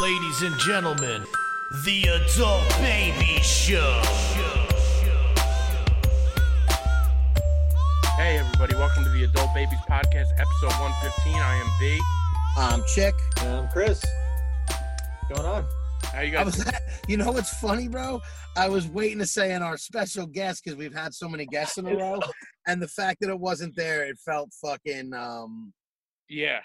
Ladies and gentlemen, the Adult Baby Show. Hey, everybody, welcome to the Adult Babies Podcast, episode 115. I am B. I'm Chick. I am Chris, what's going on? How you I guys? was, you know what's funny, bro? I was waiting to say in our special guest because we've had so many guests in a row, and the fact that it wasn't there, it felt fucking um, yeah.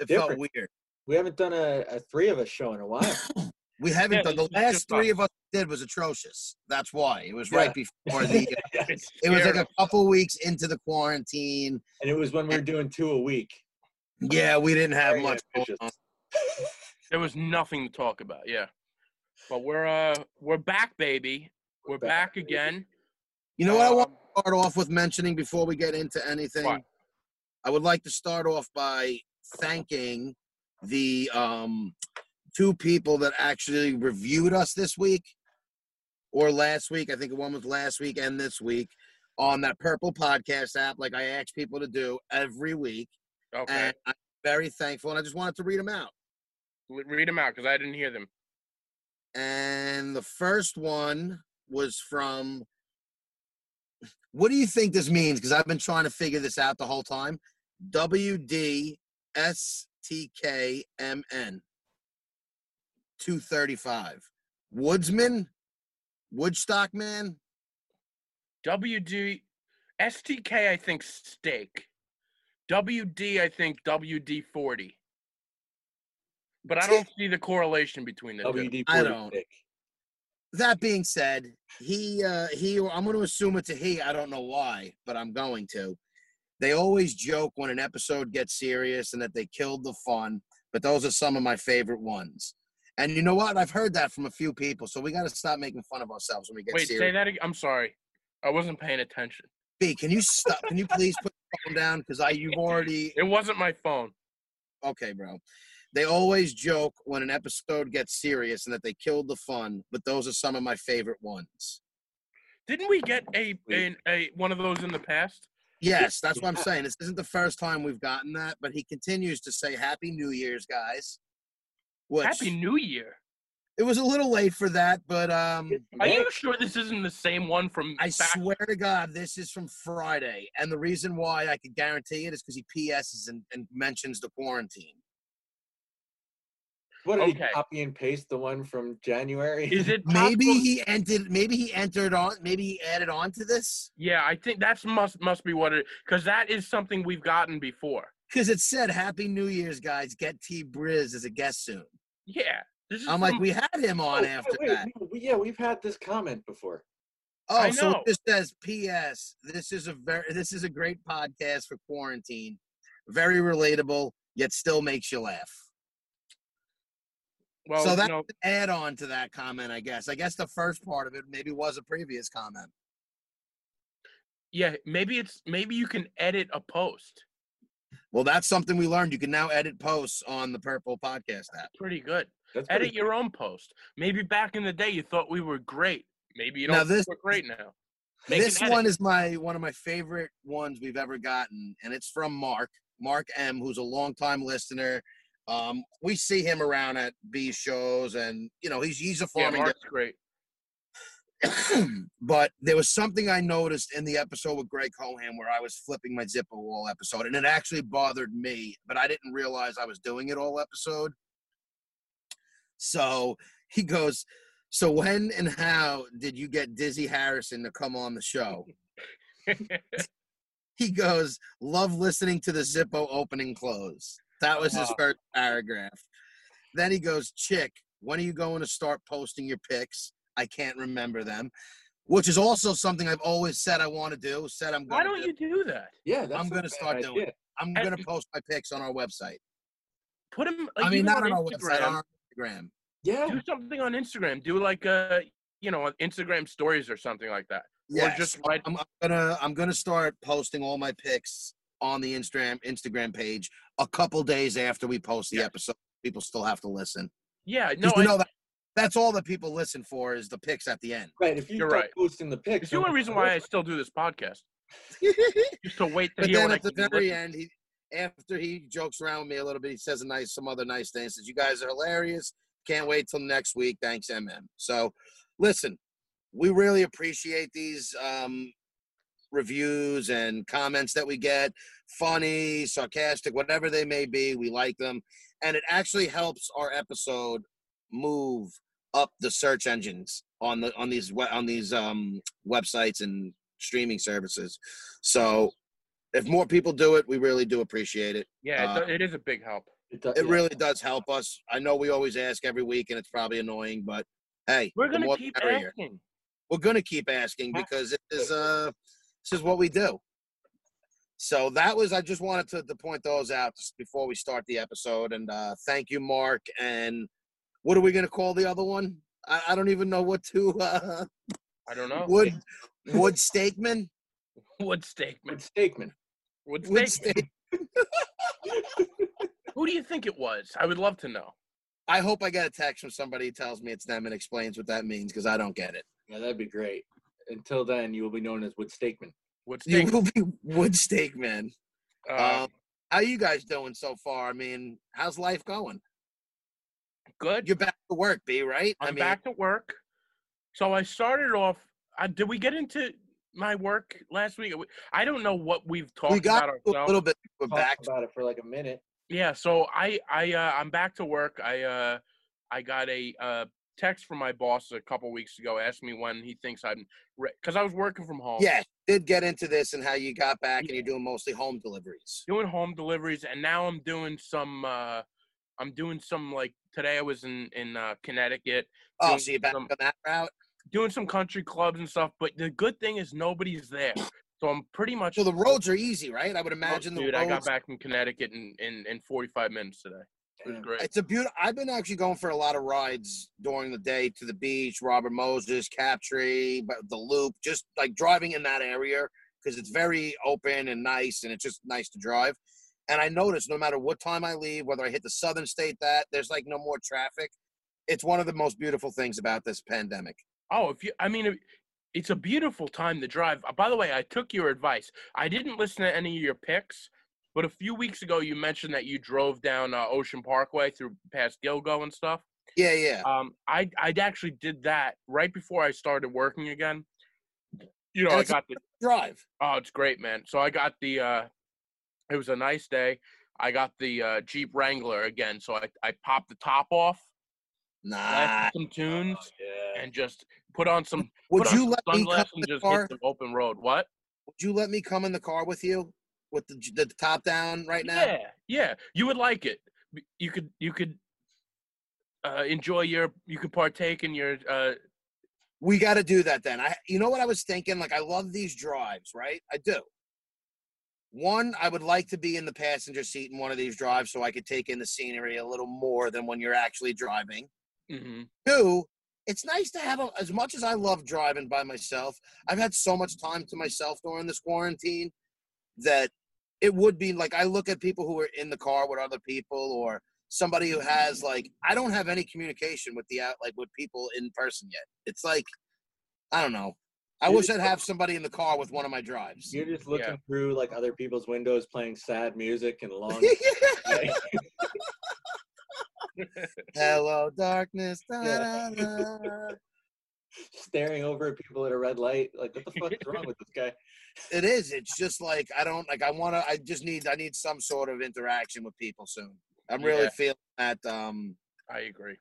it felt weird. We haven't done a, a three of us show in a while. We haven't Yeah, done the last three of us did was atrocious. That's why it was right before the. It's It was like a couple weeks into the quarantine. and it was when we were doing two a week. Yeah, we didn't have Very much. going ambitious. on. There was nothing to talk about. Yeah. But we're uh we're back, baby. We're back, back, baby. again. You know what I want Um, to start off with mentioning before we get into anything? What? I would like to start off by thanking the um, two people that actually reviewed us this week or last week. I think one was last week and this week on that Purple Podcast app, like I ask people to do every week. Okay. And I'm very thankful. And I just wanted to read them out. Read them out because I didn't hear them. And the first one was from. What do you think this means? Because I've been trying to figure this out the whole time. WDSTKMN 235. Woodsman? Woodstock man? WD STK, I think steak. WD, I think WD 40. But I don't see the correlation between the two. WD I don't. pick. That being said, he uh he I'm going to assume it's a he. I don't know why, but I'm going to. They always joke when an episode gets serious and that they killed the fun, but those are some of my favorite ones. And you know what? I've heard that from a few people, so we got to stop making fun of ourselves when we get Wait, serious. say that again. I'm sorry. I wasn't paying attention. B, can you stop? Can you please put the phone down? Because I you've already It wasn't my phone. okay, bro. They always joke when an episode gets serious and that they killed the fun, but those are some of my favorite ones. Didn't we get a, Wait. a, a one of those in the past? Yes, that's what I'm saying. This isn't the first time we've gotten that, but he continues to say Happy New Year's, guys. Which Happy New Year. it was a little late for that, but um Are you sure this isn't the same one from I back? swear to God, this is from Friday. And the reason why I could guarantee it is because he PSs and, and mentions the quarantine. What did he Okay. copy and paste the one from January? Is it Maybe possible- he entered maybe he entered on maybe he added on to this. Yeah, I think that's must must be what it because that is something we've gotten before. Because it said Happy New Year's, guys. Get T Briz as a guest soon. Yeah, this is I'm like, we had him Oh, on wait, after wait, that. no, we- yeah, we've had this comment before. Oh, I so know. it just says P.S. This is a very this is a great podcast for quarantine. Very relatable, yet still makes you laugh. Well, so you know, an add on to that comment, I guess. I guess the first part of it maybe was a previous comment. yeah, maybe it's maybe you can edit a post. Well, that's something we learned. You can now edit posts on the Purple Podcast app. Pretty good. That's pretty Edit your own post. Maybe back in the day you thought we were great. Maybe you don't Now think this- we're great now. Make this one is my one of my favorite ones we've ever gotten, and it's from Mark, Mark M, who's a longtime listener. Um, we see him around at B shows, and you know he's he's a yeah, farming guy. Mark's great. but there was something I noticed in the episode with Greg Cohan where I was flipping my Zippo all episode, and it actually bothered me, but I didn't realize I was doing it all episode. So he goes, So when and how did you get Dizzy Harrison to come on the show? He goes, Love listening to the Zippo opening close. That was his uh, first paragraph. Then he goes, Chick, when are you going to start posting your pics? I can't remember them. Which is also something I've always said I want to do. Said I'm Why going don't to. you do that? Yeah, that's I'm gonna bad start doing It. I'm and- going to post my pics on our website. Put him. I Like, mean, even not on on our website, Instagram. on our Instagram. Yeah, Do something on Instagram. Do like a, you know, Instagram stories or something like that. Yes, Or just write. I'm, I'm gonna I'm gonna start posting all my pics on the Instagram Instagram page a couple days after we post the Yeah. episode. People still have to listen. Yeah, no, you I, know that that's all that people listen for is the pics at the end. right. If you You're right. posting the pics, it's the only reason why I still do this podcast. Just to wait to but hear then what I at the very listen. end, he after he jokes around with me a little bit, he says a nice some other nice things. Says you guys are hilarious. Can't wait till next week. Thanks, MM. So, listen, we really appreciate these um, reviews and comments that we get. Funny, sarcastic, whatever they may be, we like them, and it actually helps our episode move up the search engines on the on these on these um, websites and streaming services. So, if more people do it, we really do appreciate it. Yeah, Uh, it is a big help. It, do- It yeah. really does help us. I know we always ask every week, and it's probably annoying, but hey, We're gonna keep merrier. asking. We're gonna keep asking because it is uh this is what we do. So that was I just wanted to, to point those out just before we start the episode, and uh thank you, Mark. And what are we gonna call the other one? I, I don't even know what to uh I don't know. Wood Wood Steakman. Wood Good Steakman. Steakman. Wood Wood Steakman. Who do you think it was? I would love to know. I hope I get a text from somebody who tells me it's them and explains what that means because I don't get it. Yeah, that'd be great. Until then, you will be known as Wood Steakman. Wood You will be Wood Steakman. Uh, Um, how you guys doing so far? I mean, how's life going? good. You're back to work, B, right? I'm I mean, back to work. So I started off. Uh, did we get into my work last week? I don't know what we've talked we got about to a little bit. We're Talked back. about it for like a minute. Yeah, so I I uh, I'm back to work. I uh I got a uh text from my boss a couple weeks ago, asked me when he thinks I'm because I was working from home. Yeah, did get into this and how you got back and you're doing mostly home deliveries. doing home deliveries, and now I'm doing some. uh I'm doing some like today. I was in in uh, Connecticut Oh, doing so you're back some- on that route? doing some country clubs and stuff. But the good thing is nobody's there, so I'm pretty much. So the roads are easy, right? I would Oh, imagine the dude, roads. I got back from Connecticut in in, in 45 minutes today. It was great. It's a beautiful. I've been actually going for a lot of rides during the day to the beach, Robert Moses, Captree, but the Loop, just like driving in that area because it's very open and nice, and it's just nice to drive. And I noticed no matter what time I leave, whether I hit the southern state, that there's like no more traffic. It's one of the most beautiful things about this pandemic. Oh, if you, I mean, it's a beautiful time to drive. Uh, By the way, I took your advice. I didn't listen to any of your picks, but a few weeks ago you mentioned that you drove down uh, Ocean Parkway through past Gilgo and stuff. Yeah, yeah. Um, I I actually did that right before I started working again. You know, And I got the Drive. oh, it's great, man. So I got the uh, it was a nice day. I got the uh, Jeep Wrangler again, so I I popped the top off, Nah. some tunes, Yeah. and just put on some Would put on you some let me come sunglasses in and the car? hit open road. What? Would you let me come in the car with you with the, the top down right now? Yeah, yeah. You would like it. You could you could uh, enjoy your you could partake in your uh, We got to do that then. I, you know what I was thinking? Like, I love these drives, right? I do. One, I would like to be in the passenger seat in one of these drives so I could take in the scenery a little more than when you're actually driving. mhm. Two, it's nice to have a, as much as I love driving by myself. I've had so much time to myself during this quarantine that it would be like I look at people who are in the car with other people or somebody who has like I don't have any communication with the out like with people in person yet. It's like I don't know. I Dude, wish I'd have somebody in the car with one of my drives. You're just looking Yeah. through like other people's windows, playing sad music and long. Hello, darkness. da-da-da. Staring over at people at a red light. Like, what the fuck is wrong with this guy? It is. It's just like I don't like. I want to. I just need. I need some sort of interaction with people soon. I'm really Yeah. feeling that. Um, I agree.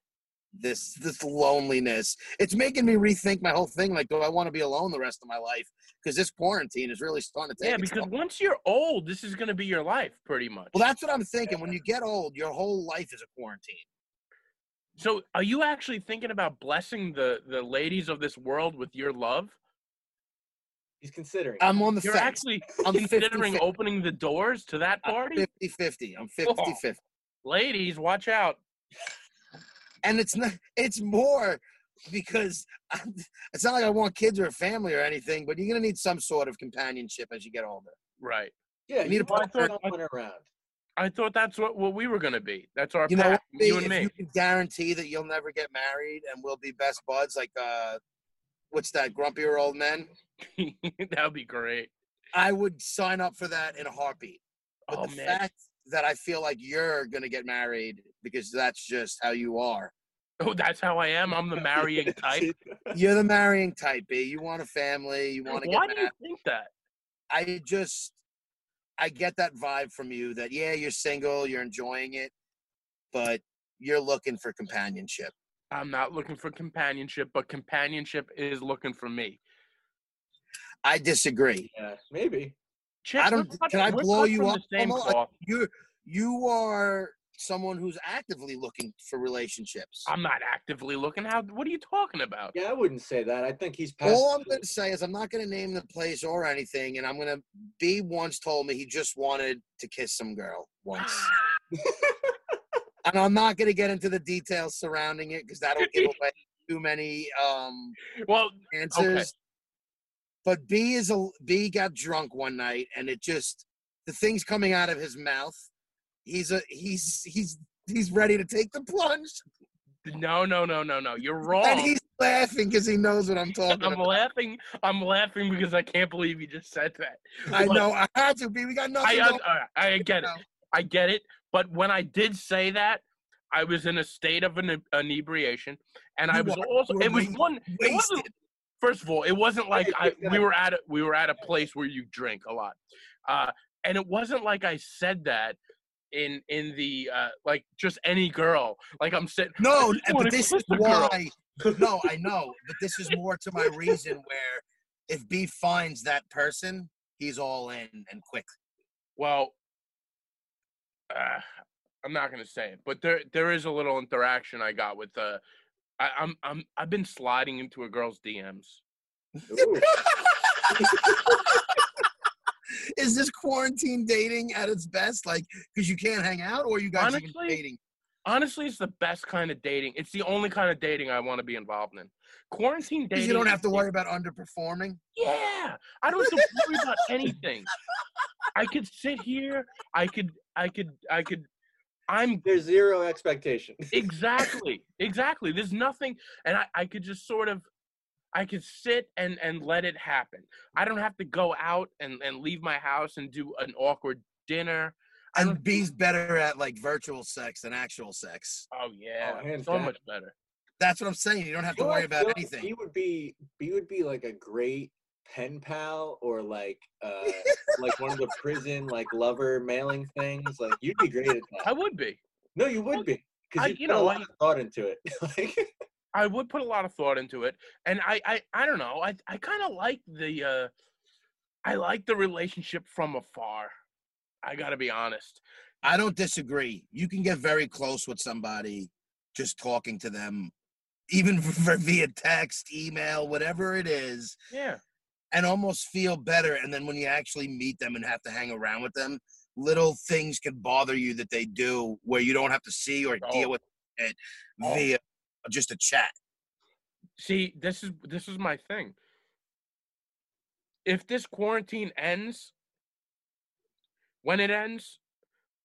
this this loneliness. It's making me rethink my whole thing. Like, do I want to be alone the rest of my life? Because this quarantine is really starting to take. Yeah, because toll. once you're old, this is going to be your life, pretty much. well, that's what I'm thinking. When you get old, your whole life is a quarantine. So, are you actually thinking about blessing the the ladies of this world with your love? He's considering. I'm on the You're fence. actually I'm considering 50-50. opening the doors to that party, 50 50. I'm 50 50. ladies. Watch out. And it's not, it's more because I'm, it's not like I want kids or a family or anything, but you're going to need some sort of companionship as you get older. Right. yeah, you need you to put want a- someone around. I thought that's what, what we were going to be. That's our You know, what, you and me. you can guarantee that you'll never get married and we'll be best buds, like uh, what's that, grumpier old men? that would be great. I would sign up for that in a heartbeat. But Oh the man, fact that I feel like you're gonna get married because that's just how you are. Oh, that's how I am. I'm the marrying type. You're the marrying type, B. You want a family. You want to get. Why do you think that? I just, I get that vibe from you that yeah, you're single, you're enjoying it, but you're looking for companionship. I'm not looking for companionship, but companionship is looking for me. I disagree. yeah, maybe. Chip, I don't- can I blow you from up, same Homo? You you are someone who's actively looking for relationships. I'm not actively looking. How? What are you talking about? Yeah, I wouldn't say that. I think he's past. All I'm going to say is I'm not going to name the place or anything, and I'm going to. B once told me he just wanted to kiss some girl once, and I'm not going to get into the details surrounding it because that'll give away too many um, well, answers. But B is a B got drunk one night, and it just the things coming out of his mouth. He's a he's he's he's ready to take the plunge, no, no, no, no, no. You're wrong. and he's laughing because he knows what I'm talking I'm about. laughing. I'm laughing because I can't believe you just said that. I know I had to be. We got nothing. I, I, I get it. I get it. But when I did say that, I was in a state of ine- inebriation, and I was also. It was wa- one. It wasn't. First of all, it wasn't like I, we were at a we were at a place where you drink a lot, uh, and it wasn't like I said that in in the uh, like just any girl. Like I'm sitting. No, just but this is why. No, I know, but this is more to my reason where if B finds that person, he's all in and quick. Well, uh, I'm not gonna say it, but there there is a little interaction I got with uh, I, I'm I'm I've been sliding into a girl's DMs. Ooh. is this quarantine dating at its best? Like, because you can't hang out, or you guys even Honestly, dating? Honestly, it's the best kind of dating. It's the only kind of dating I want to be involved in. Quarantine dating. you don't have to worry about underperforming. Yeah, I don't have to worry about anything. I could sit here. I could. I could. I could. I'm There's zero expectation. exactly exactly there's nothing and I, I could just sort of i could sit and and let it happen i don't have to go out and and leave my house and do an awkward dinner And don't- B's better at like virtual sex than actual sex. oh yeah hands so much better That's what I'm saying. You don't have to You know worry about like anything. He would be he would be like a great pen pal or like uh like one of the prison like lover mailing things. Like you'd be great at that. i would be No, you would be. Because you, you put a lot I- of thought into it. like i would put a lot of thought into it and i i, I don't know i i kind of like the uh i like the relationship from afar i gotta be honest I don't disagree. You can get very close with somebody just talking to them, even via text, email, whatever it is, yeah and almost feel better. And then when you actually meet them and have to hang around with them, little things can bother you that they do where you don't have to see or Oh. deal with it Oh. via just a chat. See, this is this is my thing. If this quarantine ends, when it ends,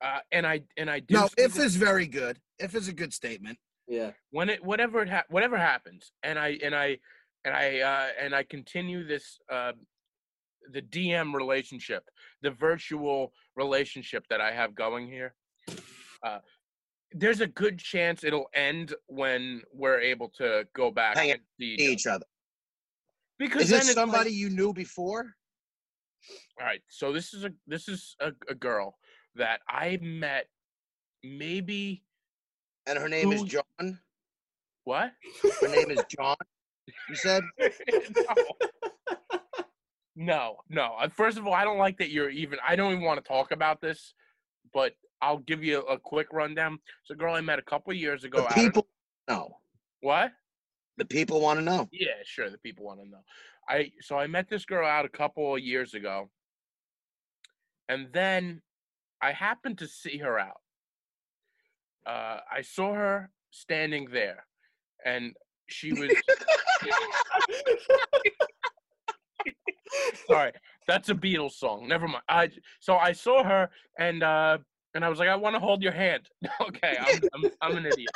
uh, and I and I do No, see if that- is very good. If is a good statement. yeah. when it whatever it ha- whatever happens, and I and I and I uh, and I continue this uh, the DM relationship, the virtual relationship that I have going here. Uh, there's a good chance it'll end when we're able to go back Hang and see each other. other. Because Is then this it's like- somebody you knew before? All right, so this is a this is a, a girl that I met maybe And her name is John. what? Her name is John. You said no, no. Uh, First of all, I don't like that you're even. I don't even want to talk about this, but I'll give you a, quick rundown. It's a girl I met a couple of years ago. the people know. what? The people want to know. Yeah, sure. The people want to know. I so I met this girl out a couple of years ago, and then I happened to see her out. Uh, I saw her standing there, and she was. Sorry, that's a Beatles song. Never mind. I so I saw her and uh and I was like, I want to hold your hand. okay, I'm, I'm I'm an idiot.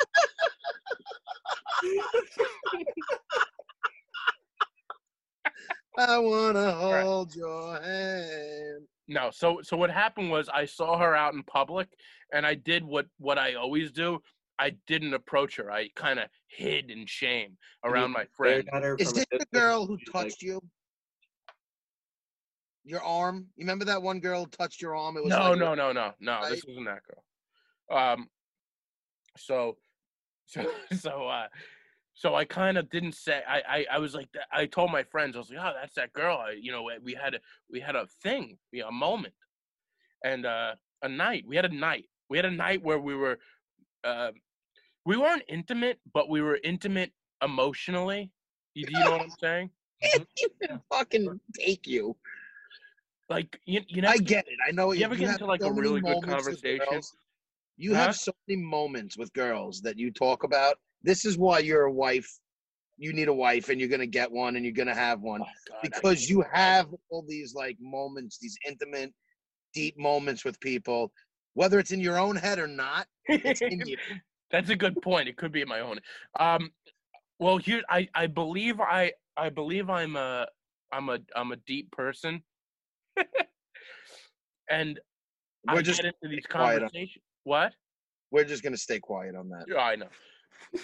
I want to Right. hold your hand. No, so so what happened was I saw her out in public, and I did what what I always do. I didn't approach her. I kind of hid in shame around my Stared friend. Is this the girl who she's like, touched you? Your arm? You remember that one girl touched your arm? It was No, like, no, no, no, no. right? This wasn't that girl. Um. So, so, so, uh, so I kind of didn't say. I, I, I was like, I told my friends, I was like, oh, that's that girl. I, you know, we had a, we had a thing, you know, a moment, and uh, a night. We had a night. We had a night where we were, uh, we weren't intimate, but we were intimate emotionally. You, you know what I'm saying? even fucking take you. Like, you, you know, I get it. I know You ever get have into, like, a so many really good conversation? You Huh? have so many moments with girls that you talk about. This is why you're a wife. You need a wife, and you're gonna get one, and you're gonna have one Oh, God, because you have all these like moments, these intimate, deep moments with people, whether it's in your own head or not. It's in you. That's a good point. It could be in my own. Um, well, here I I believe I I believe I'm a I'm a I'm a deep person, and We're I just get into these conversations. What? we're just gonna stay quiet on that. Yeah, I know.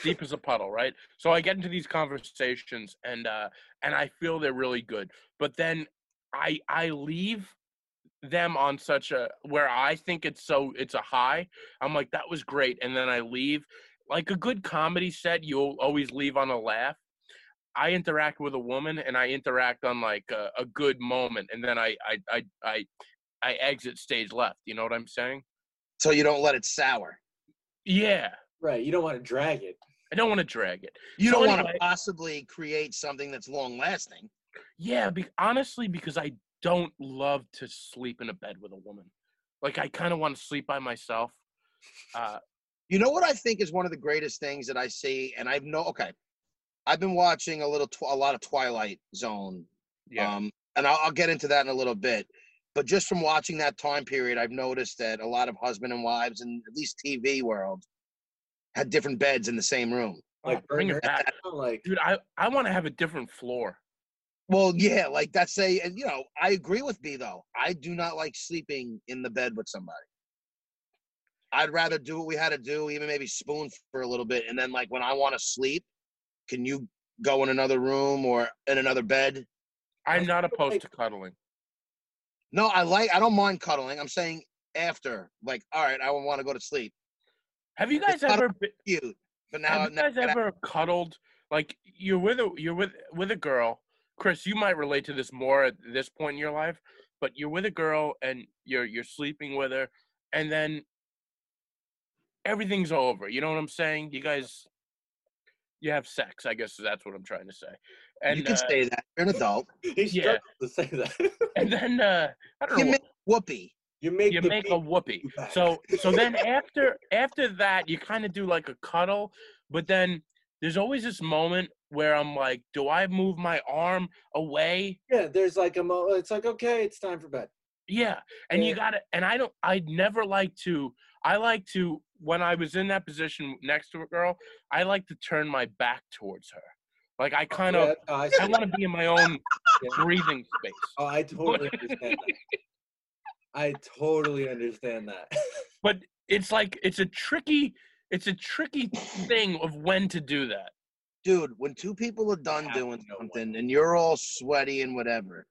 Deep as a puddle, right? So I get into these conversations and uh and I feel they're really good. But then I I leave them on such a where I think it's so it's a high. I'm like that was great and then I leave like a good comedy set you'll always leave on a laugh. I interact with a woman and I interact on like a, a good moment and then I I I I I exit stage left. You know what I'm saying? So you don't let it sour. Yeah. Right. You don't want to drag it. I don't want to drag it. You So don't want to possibly create something that's long lasting. Yeah, be- honestly, because I don't love to sleep in a bed with a woman. Like I kind of want to sleep by myself. Uh, You know what I think is one of the greatest things that I see, and I've no okay. I've been watching a little, tw- a lot of Twilight Zone, yeah, um, and I'll, I'll get into that in a little bit. But just from watching that time period, I've noticed that a lot of husband and wives, in at least TV world, had different beds in the same room. Like Oh, bring burn it back, Like dude. I I want to have a different floor. Well, yeah, like that's a, and you know, I agree with B though. I do not like sleeping in the bed with somebody. I'd rather do what we had to do, even maybe spoon for a little bit, and then like when I want to sleep, can you go in another room or in another bed? I'm not opposed to cuddling. No, I like, I don't mind cuddling. I'm saying after, like, all right, I want to go to sleep. Have you guys It's ever been, Cute, but now, have you now guys ever cuddled? Like you're with a you're with with a girl. Chris, you might relate to this more at this point in your life, but you're with a girl and you're you're sleeping with her, and then everything's over. You know what I'm saying? You guys, you have sex. I guess that's what I'm trying to say. And you can uh, say that. You're an adult. he Yeah. to say that. and then uh, I don't You know. make whoopee. you make you the make a beat whoopee. back. So so then after after that, you kind of do like a cuddle, but then there's always this moment where I'm like, do I move my arm away? yeah, there's like a mo. It's like okay, it's time for bed. Yeah, and you got to And I don't. I never like to. I like to when I was in that position next to a girl. I like to turn my back towards her. Like I kind of. that's how I, I want to be in my own Yeah. breathing space. Oh, I totally understand that. I totally understand that. but it's like it's a tricky it's a tricky thing of when to do that dude, when two people are done doing to know something and you're all sweaty and whatever,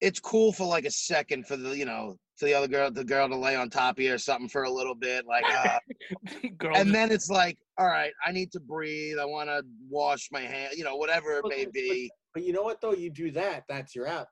it's cool for like a second for the you know for the other girl the girl to lay on top of you or something for a little bit like uh, girl and then it's like all right i need to breathe i want to wash my hand you know whatever it may be But you know what though? You do that, that's your outlet.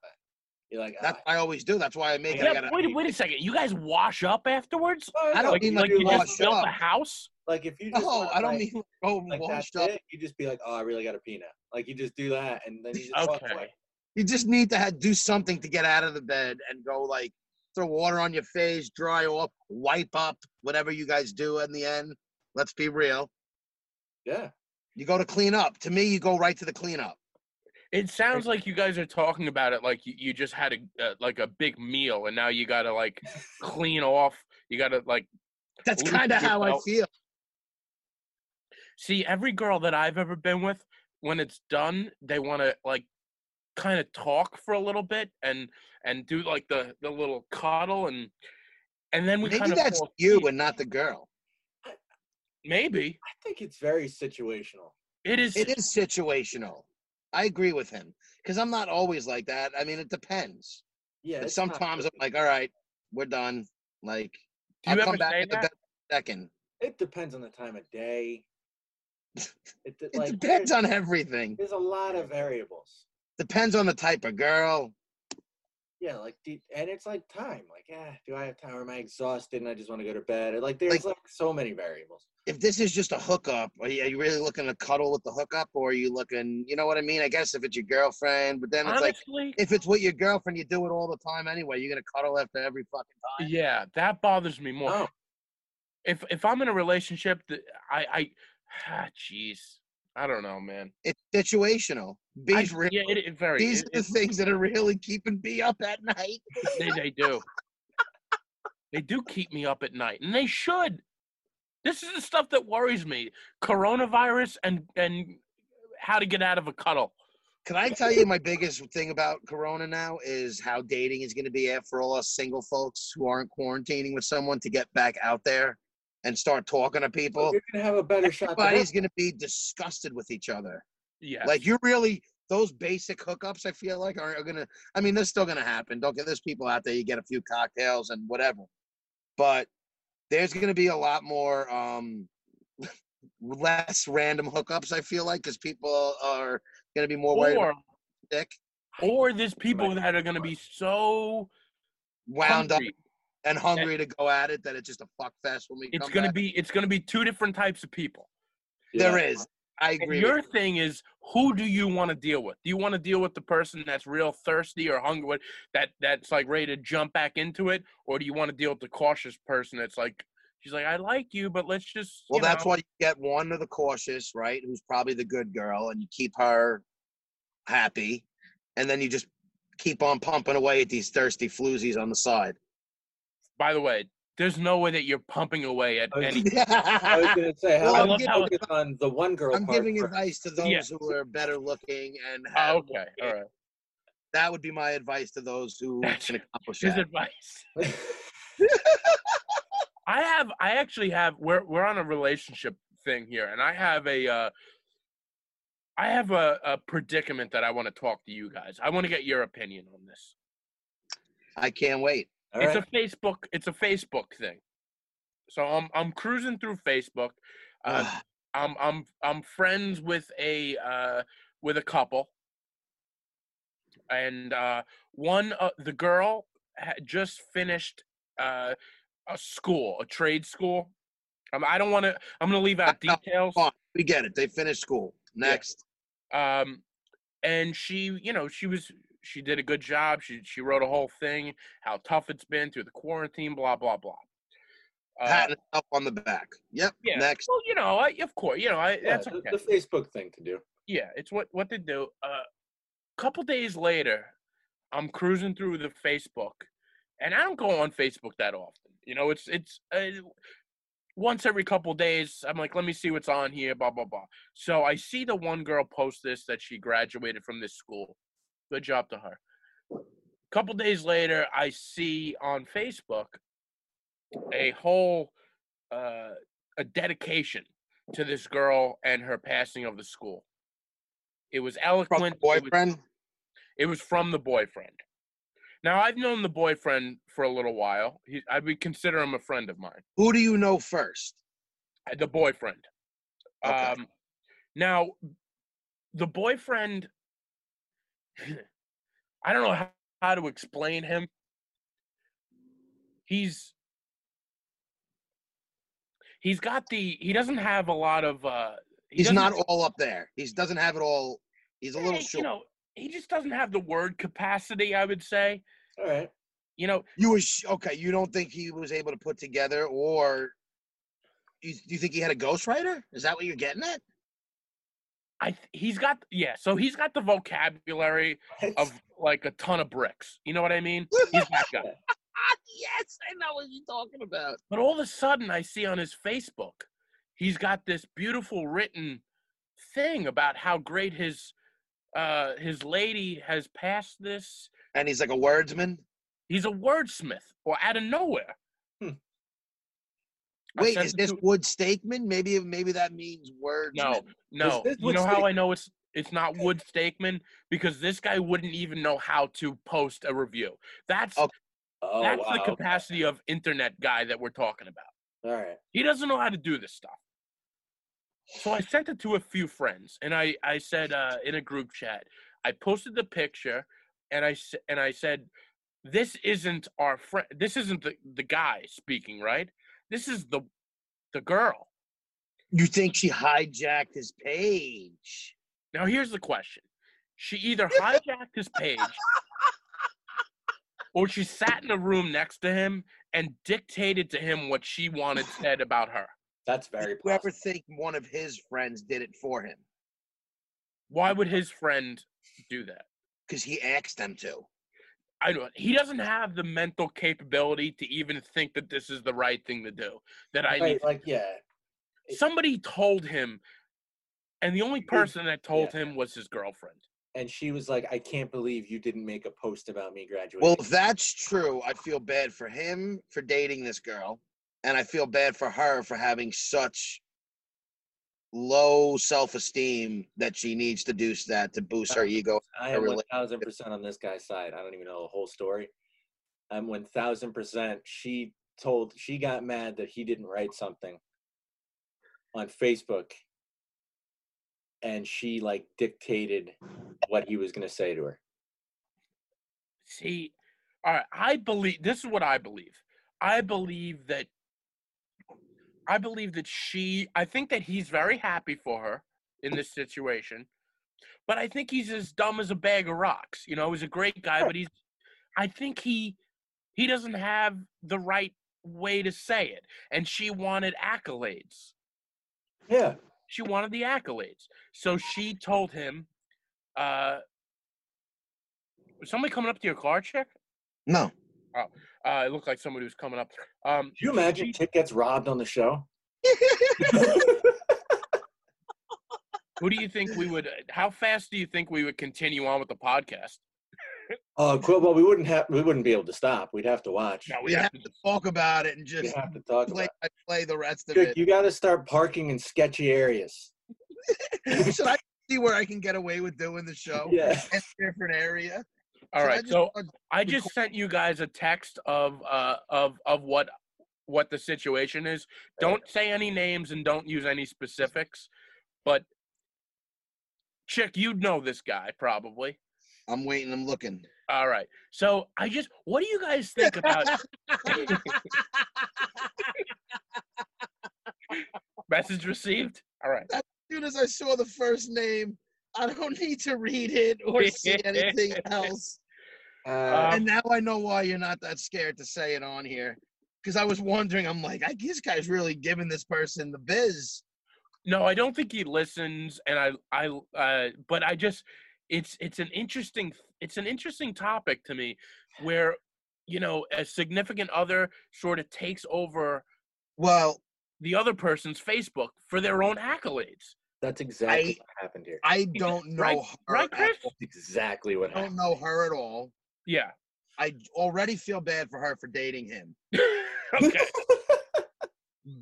You're like, that's ah, i always do that's why i make it I yeah, gotta, wait, wait a second you guys wash up afterwards oh, I don't like, mean you like like you do just wash built up. a house like if you just no i don't like, mean go like wash up it. You just be like, oh, I really got a pee now. Like you just do that, and then you just walk okay away. you just need to have, do something to get out of the bed and go like throw water on your face dry off wipe up whatever you guys do in the end let's be real Yeah. You go to clean up. To me, you go right to the cleanup. it sounds like you guys are talking about it like you, you just had a uh, like a big meal and now you gotta like clean off you gotta like That's kind of how I feel. see every girl that i've ever been with when it's done they want to like kind of talk for a little bit and and do like the the little cuddle and and then we Maybe kind of that's fall you and not the girl. Maybe I think it's very situational. it is. It is situational. I agree with him because I'm not always like that. I mean, it depends. Yeah. But it's not sometimes I'm like, all right, we're done. Like, Do I'll you come back say at the that? best second. it depends on the time of day. It, de- It like, depends on everything. there's a lot of variables. Depends on the type of girl. Yeah, like and it's like time. Like, yeah, do I have time? Or am I exhausted and I just want to go to bed? Like, there's Like- like, so many variables. If this is just a hookup, are you, are you really looking to cuddle with the hookup, or are you looking? You know what I mean? I guess if it's your girlfriend, but then it's like if it's with your girlfriend, you do it all the time anyway. You're gonna cuddle after every fucking time. yeah, that bothers me more. Oh, If if I'm in a relationship, that I I, ah, jeez, I don't know, man. It's situational. B's I- real. yeah, it, it very. These it- are the it- things that are really keeping B up at night. they, they do. they do keep me up at night, and they should. This is the stuff that worries me: coronavirus and and how to get out of a cuddle. Can I tell you my biggest thing about Corona now is how dating is going to be after all us single folks who aren't quarantining with someone to get back out there and start talking to people. you're gonna have a better shot. than Everybody's going to be disgusted with each other. Yeah, Like you're really those basic hookups. I feel like are, are gonna. I mean, they're still gonna happen. Don't get there's people out there. You get a few cocktails and whatever, but there's gonna be a lot more um less random hookups. I feel like because people are gonna be more worried or about dick, or there's people that are going to be so wound up hungry. and hungry to go at it that it's just a fuck fest when we It's come going to back. be it's going to be two different types of people. There Yeah. is. I And agree. your with thing is who do you want to deal with? Do you want to deal with the person that's real thirsty or hungry that that's like ready to jump back into it, or do you want to deal with the cautious person that's like she's like I like you, but let's just Well, you that's know, why you get one of the cautious, right? Who's probably the good girl, and you keep her happy, and then you just keep on pumping away at these thirsty floozies on the side. By the way, there's no way that you're pumping away at I was- any. I was gonna say, how Well, I'm about giving- focus on the one girl I'm part giving first? advice to those Yeah. who are better looking, and have, Oh, okay, all right. that would be my advice to those who That's can accomplish His that. advice. I have. I actually have. We're we're on a relationship thing here, and I have a. Uh, I have a, a predicament that I want to talk to you guys. I want to get your opinion on this. I can't wait. All it's right. a Facebook. It's a Facebook thing. So I'm I'm cruising through Facebook. Uh, I'm I'm I'm friends with a uh, with a couple, and uh, one uh, the girl had just finished uh, a school, a trade school. Um, I don't want to. I'm going to leave out details. we get it. They finished school. Next. Um, and she, you know, she was she did a good job. She she wrote a whole thing how tough it's been through the quarantine. Blah blah blah. Uh, Patting up on the back. Yep. yeah. Next. Well, you know, I, of course, you know, I, Yeah, that's the, okay. the Facebook thing to do. yeah, it's what what they do. A uh, couple days later, I'm cruising through the Facebook, and I don't go on Facebook that often. You know, it's it's uh, once every couple days. I'm like, let me see what's on here. Blah blah blah. So I see the one girl post this that she graduated from this school. Good job to her. A couple days later, I see on Facebook a whole uh, a dedication to this girl and her passing of the school. It was From eloquent. the it was- boyfriend. it was from the boyfriend. Now I've known the boyfriend for a little while. He, I would consider him a friend of mine. Who do you know first? The boyfriend. Okay. Um, now, the boyfriend. I don't know how, how to explain him. He's. He's got the. He doesn't have a lot of. uh he He's doesn't- all up there. He doesn't have it all. He's a little eh, short. You know, he just doesn't have the word capacity. I would say. All right. You know, You was okay. You don't think he was able to put together, or you, you think he had a ghostwriter? Is that what you're getting at? I he's got yeah, so he's got the vocabulary of like a ton of bricks. You know what I mean? He's that guy. yes, I know what you're talking about. But all of a sudden, I see on his Facebook, he's got this beautiful written thing about how great his uh his lady has passed this. And he's like a wordsman. He's a wordsmith, or out of nowhere. Hmm. Wait, is this to- Wood Steakman? Maybe maybe that means words. No, no. You know how I know it's it's not Wood Steakman because this guy wouldn't even know how to post a review. That's Okay. Oh, that's wow. the capacity of internet guy that we're talking about. All right. He doesn't know how to do this stuff. So I sent it to a few friends, and I I said uh, in a group chat, I posted the picture, and I and I said, this isn't our friend. This isn't the the guy speaking, right? This is the the girl. You think she hijacked his page? Now here's the question: She either hijacked his page, or she sat in a room next to him and dictated to him what she wanted said about her. That's very You ever think one of his friends did it for him? Why would his friend do that? Because he asked them to. I know he doesn't have the mental capability to even think that this is the right thing to do. That I need. Right, like yeah. Somebody told him, and the only person that told him was his girlfriend. And she was like, I can't believe you didn't make a post about me graduating. Well, if that's true, I feel bad for him for dating this girl, and I feel bad for her for having such low self-esteem that she needs to do that to boost her ego. I am thousand percent on this guy's side. I don't even know the whole story. I'm one thousand percent. She told she got mad that he didn't write something on Facebook, and she like dictated what he was gonna say to her. See, all right, I believe this is what I believe. I believe that I believe that she I think that he's very happy for her in this situation. But I think he's as dumb as a bag of rocks. You know, he's a great guy, but he's I think he he doesn't have the right way to say it. And she wanted accolades. Yeah. She wanted the accolades. So she told him, uh was somebody coming up to your car, Chick? No, Uh, it looked like somebody was coming up. Um, Can you imagine she- Chick gets robbed on the show? who do you think we would? How fast do you think we would continue on with the podcast? Oh, cool. Well, we wouldn't have. We wouldn't be able to stop. We'd have to watch. No, we have to talk about it and We'd just have to talk play, about. play the rest of Chick, it. you got to start parking in sketchy areas. Should I see where I can get away with doing the show Yeah. in a different area? All Should I just so I just sent you guys a text of uh of of what what the situation is. Don't say any names and don't use any specifics, but chick, you'd know this guy probably. I'm waiting. I'm looking. All right, so I just what do you guys think about message received? All right. As soon as I saw the first name, I don't need to read it or see anything else. Uh, and now I know why you're not that scared to say it on here. Because I was wondering, I'm like, I this guy's really giving this person the biz. No, I don't think he listens, and I, I, uh, but I just, it's, it's an interesting, it's an interesting topic to me, where, you know, a significant other sort of takes over Well, the other person's Facebook for their own accolades. that's exactly I- what happened here. I don't know Right- her. right, Chris? That's exactly what I don't know her at all. Yeah. I already feel bad for her for dating him. okay.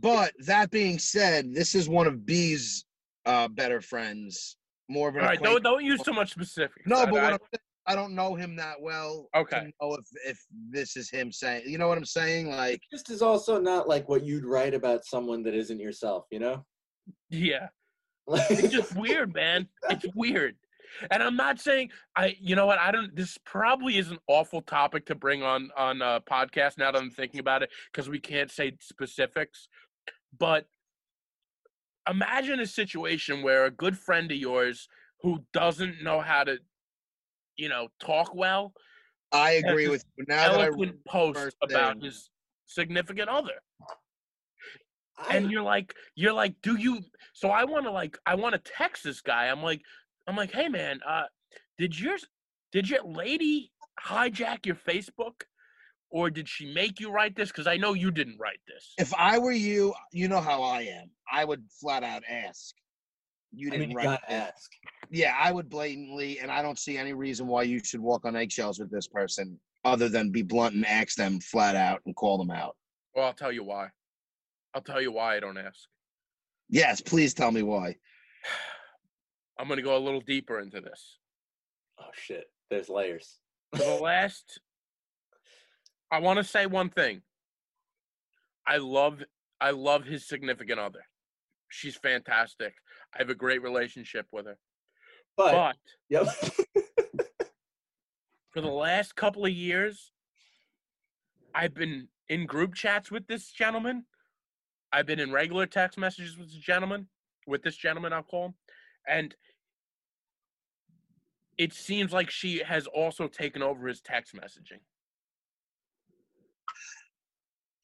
But that being said, this is one of B's uh, better friends. More of an All right. Don't don't use too much specific. No, I- but what I- I'm I don't know him that well. Okay. To know if if this is him saying, you know what I'm saying? Like, This is also not like what you'd write about someone that isn't yourself. You know. yeah. It's just weird, man. It's weird. And I'm not saying I you know what, I don't this probably is an awful topic to bring on on a podcast now that I'm thinking about it because we can't say specifics. But imagine a situation where a good friend of yours who doesn't know how to you know, talk well, I agree with you. Now that I post about thing. his significant other. And you're like you're like do you so i want to like i want to text this guy i'm like i'm like hey man uh did your did your lady hijack your facebook or did she make you write this because i know you didn't write this if I were you, you know how I am. I would flat out ask. You didn't mean, write gotta this. ask. Yeah, I would blatantly, and I don't see any reason why you should walk on eggshells with this person other than be blunt and ask them flat out and call them out. well i'll tell you why I'll tell you why I don't ask. Yes, please tell me why. I'm going to go a little deeper into this. Oh shit. There's layers. For the last, I want to say one thing. I love, I love his significant other. She's fantastic. I have a great relationship with her. But, But yep. for the last couple of years, I've been in group chats with this gentleman. I've been in regular text messages with this gentleman, with this gentleman, I'll call him. And it seems like she has also taken over his text messaging.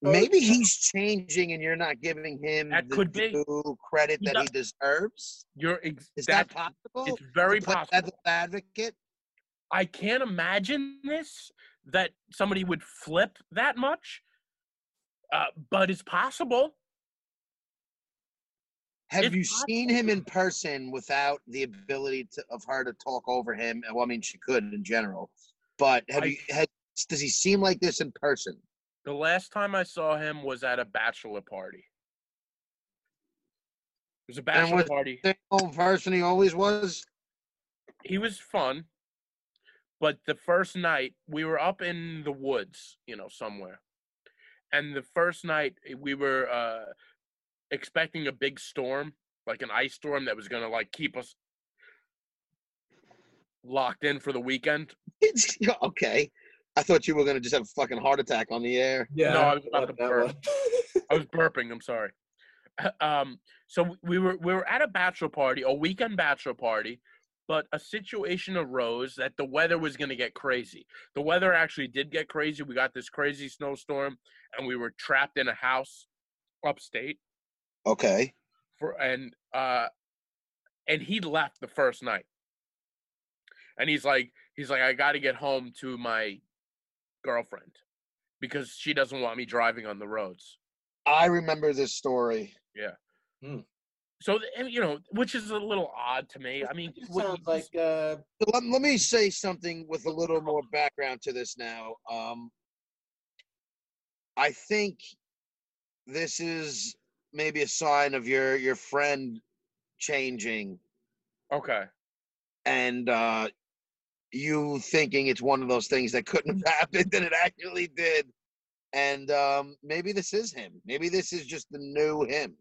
Oh, Maybe he's changing and you're not giving him That the could be. due credit He that he deserves. You're ex- Is that that's- possible? it's very possible. devil's advocate. I can't imagine this that somebody would flip that much, uh, but it's possible. Have It's you seen him in person without the ability to, of her to talk over him? Well, I mean, she could in general, but have I- you? Has, does he seem like this in person? The last time I saw him was at a bachelor party. It was a bachelor was- party. Same person he always was. He was fun, but the first night we were up in the woods, you know, somewhere. And the first night we were uh, expecting a big storm, like an ice storm that was gonna like keep us locked in for the weekend. It's, okay. I thought you were gonna just have a fucking heart attack on the air. yeah. No, I was about to burp. I was burping. I'm sorry. Um, so we were we were at a bachelor party, a weekend bachelor party, but a situation arose that the weather was going to get crazy. The weather actually did get crazy. We got this crazy snowstorm, and we were trapped in a house upstate Okay. for and uh, and he left the first night, and he's like he's like I got to get home to my girlfriend because she doesn't want me driving on the roads. I remember this story. Yeah. So and, you know, which is a little odd to me. I mean, It sounds like uh, Let, let me say something with a little more background to this now. Um, I think this is maybe a sign of your your friend changing okay. and uh, you thinking it's one of those things that couldn't have happened and it actually did. And um, maybe this is him. Maybe this is just the new him.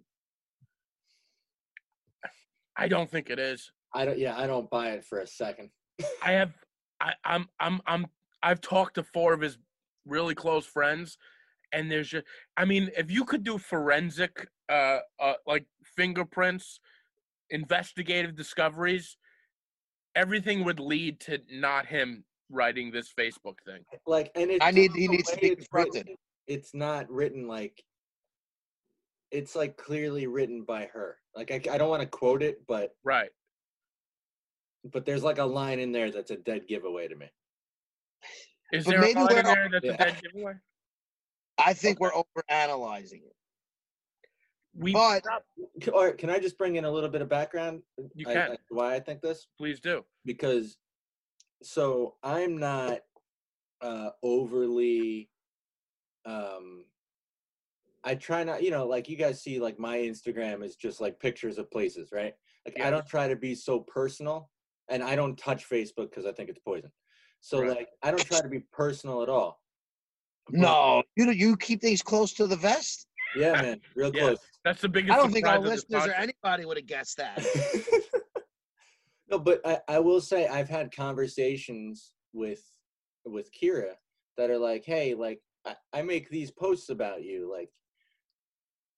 I don't think it is. I don't. Yeah, I don't buy it for a second. I have I, I'm I'm I'm I've talked to four of his really close friends and there's just I mean, if you could do forensic uh uh like fingerprints, investigative discoveries, everything would lead to not him writing this Facebook thing. Like, and it's I need- he needs to be it's written, confronted. It's not written like. It's like clearly written by her. Like I, I don't want to quote it, but Right. but there's like a line in there that's a dead giveaway to me. Is But there a maybe line in there that's Yeah. a dead giveaway? I think we're over analyzing it. We But- C- All right, can I just bring in a little bit of background? You I- can. I- why I think this? please do. because so I'm not uh overly um I try not, you know, like you guys see like my Instagram is just like pictures of places, right? Like Yeah. I don't try to be so personal and I don't touch Facebook because I think it's poison. So Right. like I don't try to be personal at all. But- No, you know, you keep things close to the vest. Yeah, man, real Yeah. close. That's the biggest I don't think our surprise of listeners or anybody would have guessed that. no, but I, I will say I've had conversations with with Kira that are like, hey, like I, I make these posts about you, like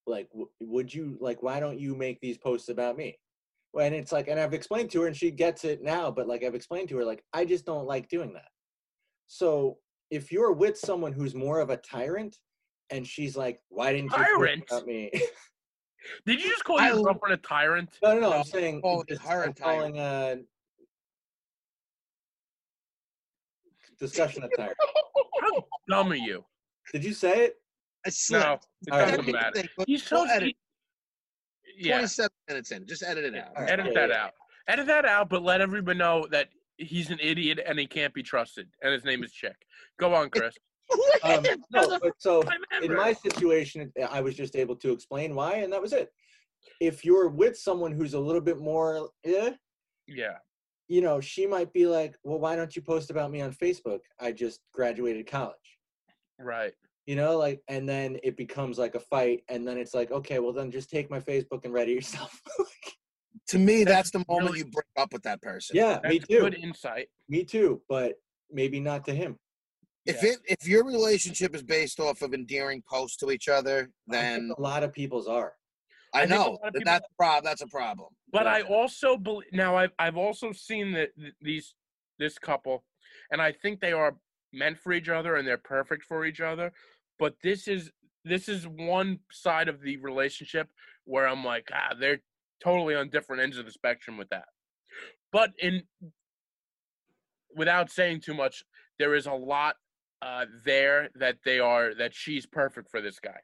like w- would you like why don't you make these posts about me? Well, and it's like, and I've explained to her, and she gets it now. But like I've explained to her, like I just don't like doing that. So if you're with someone who's more of a tyrant, and she's like, why didn't you post Tyrant? about me? Did you just call I your l- girlfriend a tyrant? no, no, no. No, I'm saying calling just- her a I'm calling a discussion a tyrant. How dumb are you? Did you say it? I slipped. No, it All right. doesn't matter. Anything, but we'll so edit. yeah. 27 minutes in. Just edit it out. All right. Edit Yeah, that yeah. out. Edit that out, but let everyone know that he's an idiot and he can't be trusted. And his name is Chick. Go on, Chris. Um, no, but so in my situation, I was just able to explain why, and that was it. If you're with someone who's a little bit more, eh, yeah, you know, she might be like, "Well, why don't you post about me on Facebook? I just graduated college." right. You know, like, and then it becomes like a fight, and then it's like, okay, well, then just take my Facebook and ready yourself. To me, That's that's the moment really- you break up with that person. yeah, me too. good insight. Me too, but maybe not to him. If Yeah. it if your relationship is based off of endearing posts to each other, then a lot of people's are. I, I think a know that people- that's a problem. That's a problem. But I also believe now. I've I've also seen that these this couple, and I think they are meant for each other and they're perfect for each other. But this is this is one side of the relationship where I'm like, ah, they're totally on different ends of the spectrum with that. But in without saying too much, there is a lot uh, there that they are that she's perfect for this guy.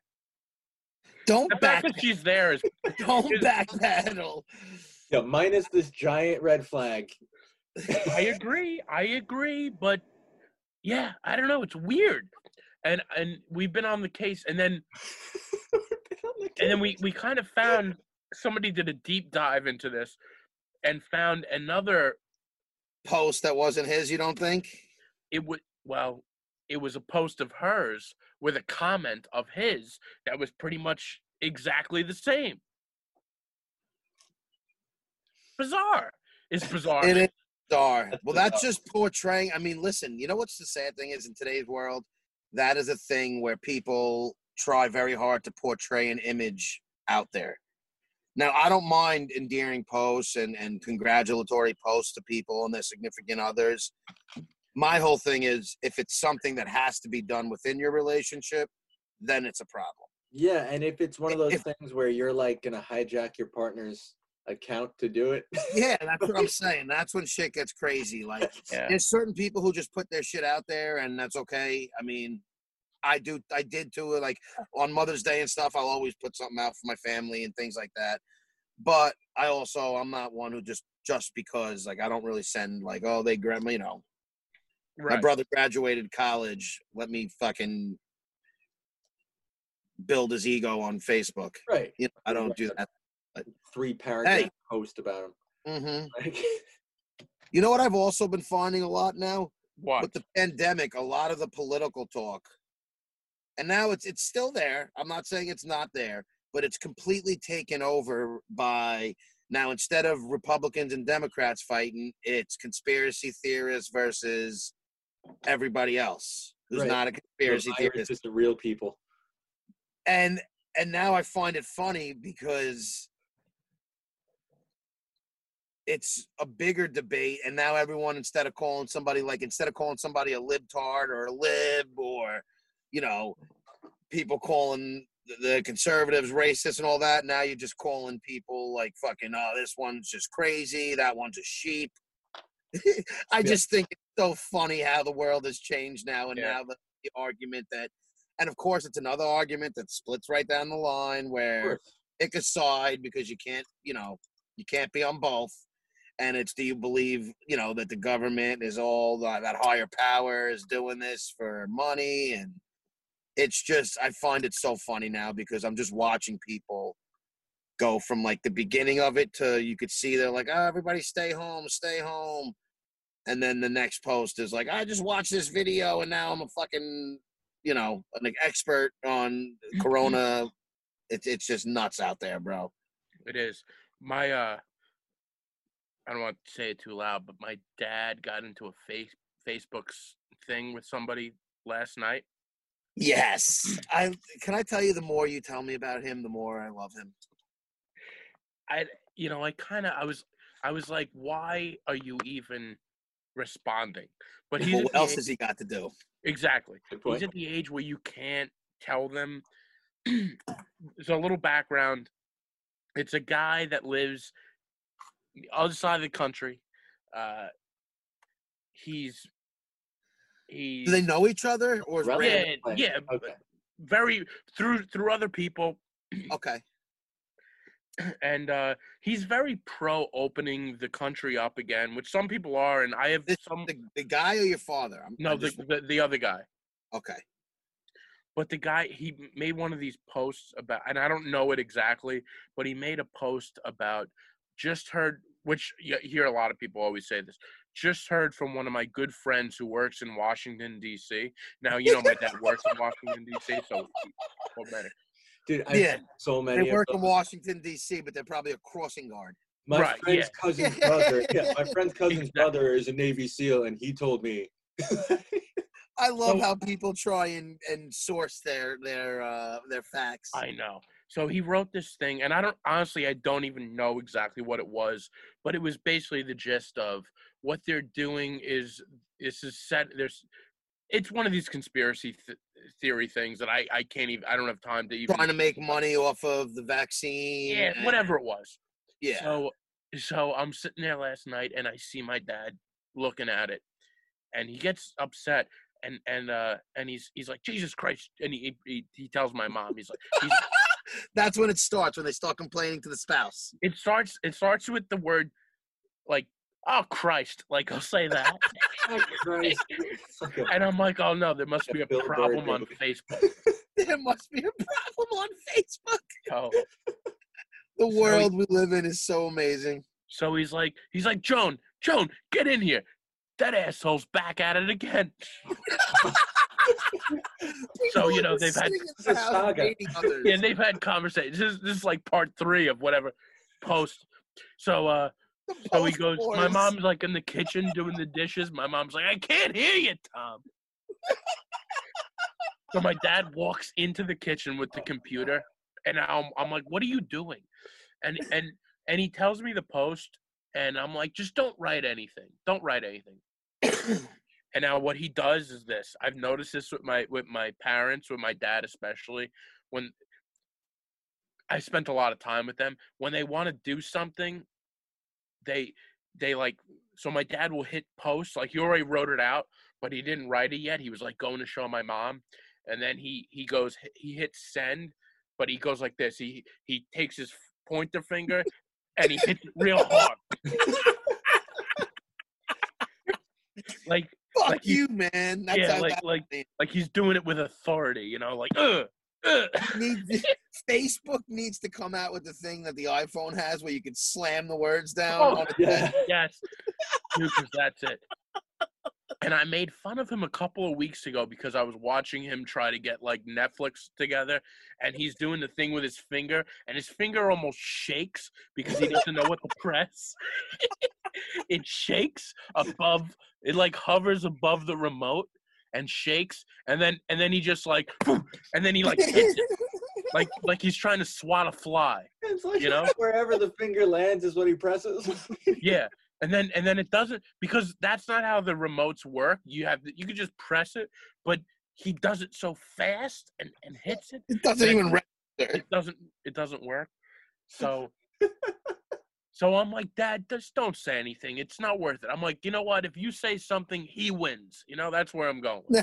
Don't The back. fact that she's there is Don't is- backpedal. Yeah, minus this giant red flag. I agree. I agree, but yeah, I don't know. It's weird, and and we've been on the case, and then and then we we kind of found somebody did a deep dive into this, and found another. Post that wasn't his. You don't think? It would well, it was a post of hers with a comment of his that was pretty much exactly the same. Bizarre. It's bizarre. It is bizarre. That's Well, that's just portraying. I mean, listen. You know what's the sad thing is in today's world, that is a thing where people try very hard to portray an image out there. Now, I don't mind endearing posts and, and congratulatory posts to people and their significant others. My whole thing is if it's something that has to be done within your relationship, then it's a problem. Yeah, and if it's one of those If- things where you're like gonna hijack your partner's account to do it, Yeah, that's what I'm saying. That's when shit gets crazy. Like, Yeah. there's certain people who just put their shit out there, and that's okay. I mean, I do, I did too. Like on Mother's Day and stuff, I'll always put something out for my family and things like that. But I also, I'm not one who just just because like I don't really send like, oh, they grab you know, my brother graduated college. Let me fucking build his ego on Facebook. right? You know, I don't do that. Three paragraph post about him. hmm Like, You know what I've also been finding a lot now What? with the pandemic, a lot of the political talk, and now it's it's still there. I'm not saying it's not there, but it's completely taken over by now instead of Republicans and Democrats fighting, it's conspiracy theorists versus everybody else who's Right. not a conspiracy virus theorist. is the real people. And and now I find it funny because it's a bigger debate and now everyone instead of calling somebody like instead of calling somebody a libtard or a lib or you know people calling the- conservatives racist and all that now you're just calling people like fucking oh this one's just crazy that one's a sheep i Yeah. just think it's so funny how the world has changed now and Yeah. now the, the argument that and of course it's another argument that splits right down the line where pick a side because you can't, you know, you can't be on both. And it's do you believe, you know, that the government is all that higher power is doing this for money? And it's just, I find it so funny now because I'm just watching people go from like the beginning of it to you could see they're like, oh, everybody stay home, stay home. And then the next post is like, I just watched this video and now I'm a fucking, you know, an expert on Corona it's it's just nuts out there, bro. It is. My uh I don't want to say it too loud, but my dad got into a face Facebook's thing with somebody last night. Yes. I can I tell you the more you tell me about him, the more I love him. I you know, I kind of I was I was like, why are you even responding? But he's Well, what else age- has he got to do? exactly. He's at the age where you can't tell them. so a little background. It's a guy that lives the other side of the country. Uh, he's he's Do they know each other or is Relative? yeah yeah Okay. very through through other people Okay. and uh he's very pro opening the country up again which some people are and i have This, some the, the guy or your father? I'm, no I the, just- the the other guy okay. but the guy he made one of these posts about, and I don't know it exactly, but he made a post about just heard, which you hear a lot of people always say this. Just heard from one of my good friends who works in Washington D.C. Now you know my dad works in Washington D.C., so what better? Dude, I Yeah. so many. They of work in. Washington D.C., but they're probably a crossing guard. My Right, friend's yeah. cousin's brother. Yeah, my friend's cousin's Exactly. brother is a Navy SEAL, and he told me. I love So- how people try and, and source their their uh, their facts. I know. So he wrote this thing, and I don't honestly, I don't even know exactly what it was, but it was basically the gist of what they're doing is this is set. There's, it's one of these conspiracy th- theory things that I I can't even I don't have time to even trying to make money off of the vaccine. yeah and- whatever it was. Yeah. So so I'm sitting there last night and I see my dad looking at it, and he gets upset. And and uh and he's he's like Jesus Christ and he he, he tells my mom he's like he's, That's when it starts when they start complaining to the spouse. it starts it starts with the word like oh christ like i'll say that "Oh, Christ." Like a- and i'm like oh no there must be a Bill Burr problem on movie. facebook There must be a problem on Facebook. so, The So- world we live in is so amazing. so he's like he's like joan joan get in here that asshole's back at it again So, you know, they've had- sitting the a saga. dating yeah they've had conversations this is, this is like part three of whatever post so uh The so he goes my mom's like in the kitchen doing the dishes. My mom's like i can't hear you tom. So my dad walks into the kitchen with the computer and I'm, I'm like what are you doing? And and and he tells me the post and i'm like just don't write anything. Don't write anything. And now what he does is this. I've noticed this with my with my parents with my dad especially when i spent a lot of time with them when they want to do something they they like so my dad will hit post like he already wrote it out but he didn't write it yet he was like going to show my mom and then he he goes he hits send but he goes like this he he takes his pointer finger and he hits it real hard like Fuck like you- man. That's yeah like like like he's doing it with authority you know like uh. Needs- Facebook needs to come out with the thing that the iPhone has where you can slam the words down. Oh, on a yeah. yes because that's it and i made fun of him a couple of weeks ago because i was watching him try to get like netflix together and he's doing the thing with his finger and his finger almost shakes because he doesn't know what to press it shakes above it like hovers above the remote and shakes and then and then he just like and then he like hits it like like he's trying to swat a fly It's like You know? wherever the finger lands is what he presses. yeah and then and then it doesn't because that's not how the remotes work you have you can just press it but he does it so fast and, and hits it It doesn't even register. it doesn't it doesn't work so so i'm like dad just don't say anything. It's not worth it. I'm like you know what? If you say something he wins. You know that's where i'm going.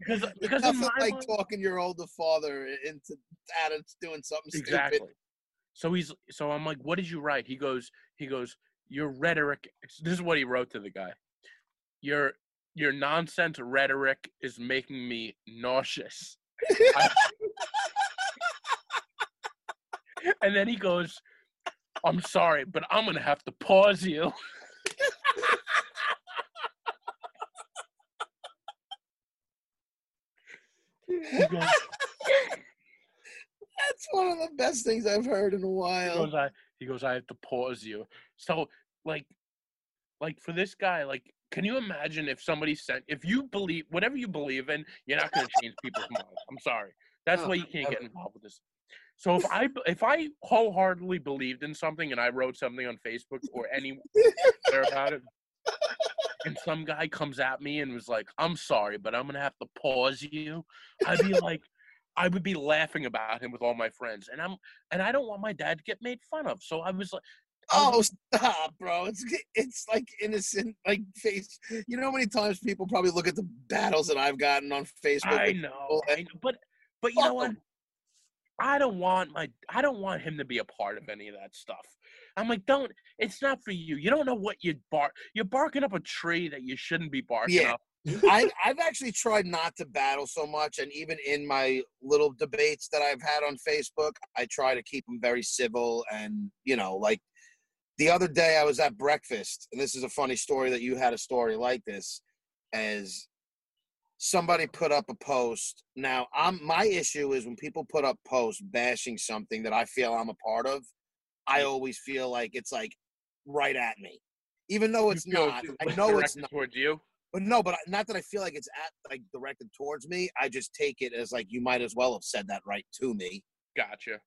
Because because in Nothing my like mind- talking your older father into out of doing something exactly. Stupid. so he's so i'm like what did you write? He goes he goes your rhetoric this is what he wrote to the guy. Your your nonsense rhetoric is making me nauseous. I- and then he goes i'm sorry but i'm gonna have to pause you. That's one of the best things I've heard in a he while. goes i he goes i have to pause you. So like like for this guy like can you imagine if somebody sent if you believe whatever you believe in you're not going to change people's minds i'm sorry. That's No, why you can't get involved with this so if i if i wholeheartedly believed in something and i wrote something on facebook or anywhere about it and some guy comes at me and was like i'm sorry but i'm going to have to pause you i'd be like I would be laughing about him with all my friends, and I'm and I don't want my dad to get made fun of. So I was like, Oh, stop, bro! It's it's like innocent, like face. You know how many times people probably look at the battles that I've gotten on Facebook. I know, I know, but but you know what? I don't want my I don't want him to be a part of any of that stuff. I'm like, don't. It's not for you. You don't know what you bark. You're barking up a tree that you shouldn't be barking Yeah. up. I, I've actually tried not to battle so much, and even in my little debates that I've had on Facebook, I try to keep them very civil. And you know, like the other day, I was at breakfast, and this is a funny story that you had a story like this, as somebody put up a post. Now, I'm my issue is when people put up posts bashing something that I feel I'm a part of. I mm. always feel like it's like right at me, even though it's not. I know it's not. towards you. But no, but not that I feel like it's at like directed towards me. I just take it as like you might as well have said that right to me. Gotcha.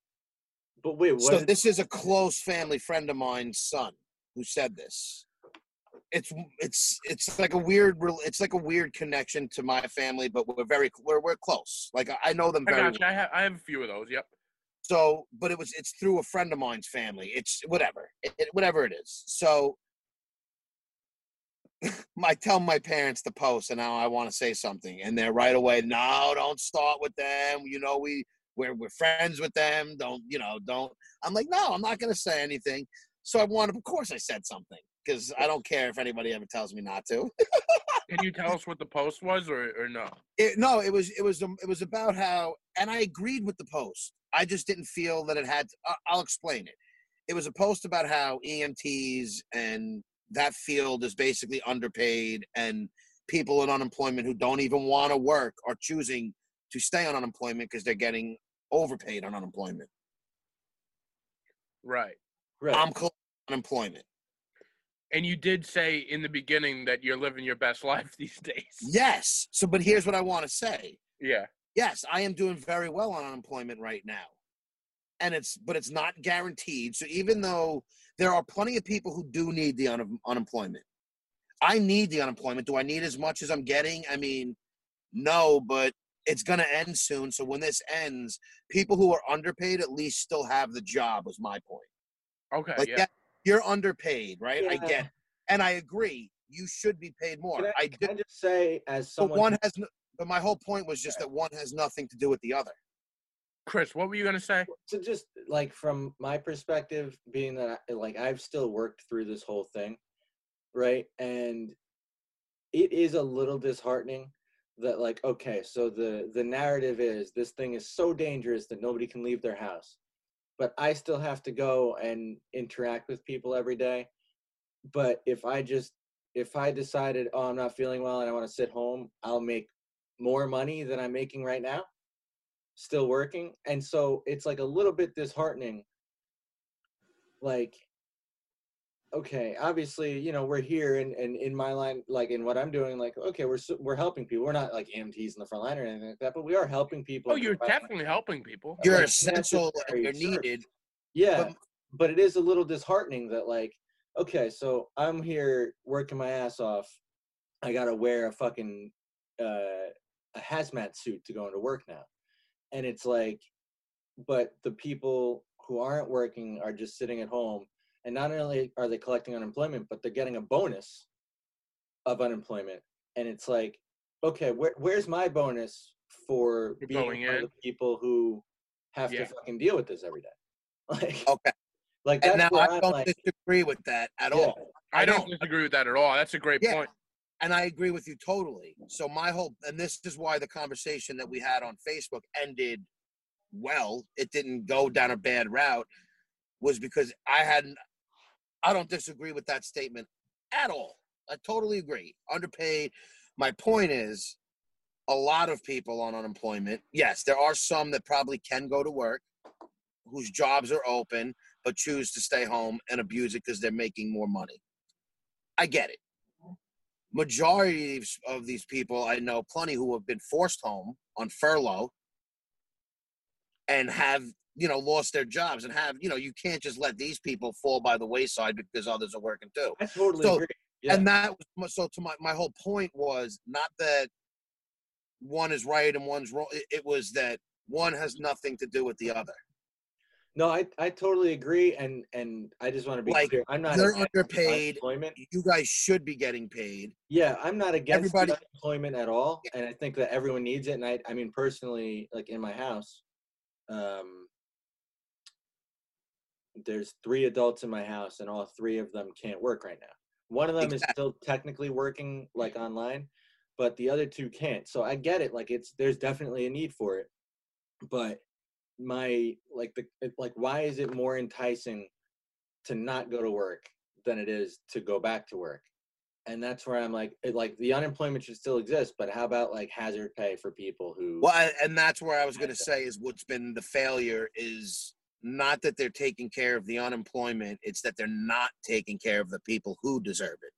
But wait, what? so is- this is a close family friend of mine's son who said this. It's it's it's like a weird it's like a weird connection to my family, but we're very we're we're close. Like I- know them I very gotcha. I have I have a few of those. Yep. so, but it was it's through a friend of mine's family. It's whatever, it, it- whatever it is. So, I tell my parents to post, and now I want to say something, and they're right away. No, don't start with them. You know, we we're we're friends with them. Don't you know? Don't. I'm like, no, I'm not going to say anything. So I wanted, of course, I said something because I don't care if anybody ever tells me not to. Can you tell us what the post was, or or no? It, no, it was it was um, it was about how, and I agreed with the post. I just didn't feel that it had. I- I'll explain it. It was a post about how EMTs and that field is basically underpaid, and people in unemployment who don't even want to work are choosing to stay on unemployment because they're getting overpaid on unemployment. Right. right. I'm collecting unemployment. And you did say in the beginning that you're living your best life these days. Yes. So, but here's what I want to say. Yeah. yes, I am doing very well on unemployment right now. And it's but it's not guaranteed. So even though there are plenty of people who do need the un- unemployment. I need the unemployment. Do I need as much as I'm getting? I mean, no, but it's going to end soon. So when this ends, people who are underpaid at least still have the job was my point. Okay. Like yeah. Yeah, you're underpaid, right? I Yeah. get and I agree. You should be paid more. Can I, I can I just say, as someone, but one has no, but my whole point was just that one has nothing to do with the other. Chris, what were you gonna say? so just like from my perspective, being that I, like I've still worked through this whole thing, right? And it is a little disheartening that like okay, so the the narrative is this thing is so dangerous that nobody can leave their house, but I still have to go and interact with people every day. But if I just if I decided, oh, I'm not feeling well and I want to sit home, I'll make more money than I'm making right now still working and so it's like a little bit disheartening like okay obviously you know we're here and, and in my line like in what i'm doing like okay we're we're helping people we're not like emts in the front line or anything like that but we are helping people Oh, you're providing- definitely helping people. You're Like, essential and you're service. needed. yeah but- but it is a little disheartening that like okay so i'm here working my ass off i gotta wear a fucking uh, a hazmat suit to go into work now and it's like but the people who aren't working are just sitting at home and not only are they collecting unemployment but they're getting a bonus of unemployment and it's like okay where, where's my bonus for For being going one of the people who have Yeah. to fucking deal with this every day like Okay. like And now I I'm don't like, disagree with that at Yeah. all. I I don't don't. disagree with that at all. That's a great Yeah. And I agree with you totally. So my whole and this is why the conversation that we had on Facebook ended well. It didn't go down a bad route was because I hadn't I don't disagree with that statement at all. I totally agree. Underpaid. My point is a lot of people on unemployment. Yes, there are some that probably can go to work whose jobs are open but choose to stay home and abuse it because they're making more money. I get it. Majority of- these people, I know plenty who have been forced home on furlough and have, you know, lost their jobs and have, you know, you can't just let these people fall by the wayside because others are working too. I totally So- agree. Yeah. And that was so to my, my whole point was not that one is right and one's wrong. It, it was that one has nothing to do with the other. no, I, I totally agree, and and I just want to be Like, clear. I'm not They're underpaid. unemployment. You guys should be getting paid. Yeah, I'm not against Everybody- unemployment at all, and I think that everyone needs it. And I, I mean, personally, like in my house, um, there's three adults in my house, and all three of them can't work right now. One of them is still technically working like mm-hmm. online, but the other two can't. So I get it. Like it's there's definitely a need for it, but my like the like why is it more enticing to not go to work than it is to go back to work? And that's where I'm like, it, like the unemployment should still exist, but how about like hazard pay for people who? Well, and that's where I was going to say is what's been the failure is not that they're taking care of the unemployment; it's that they're not taking care of the people who deserve it.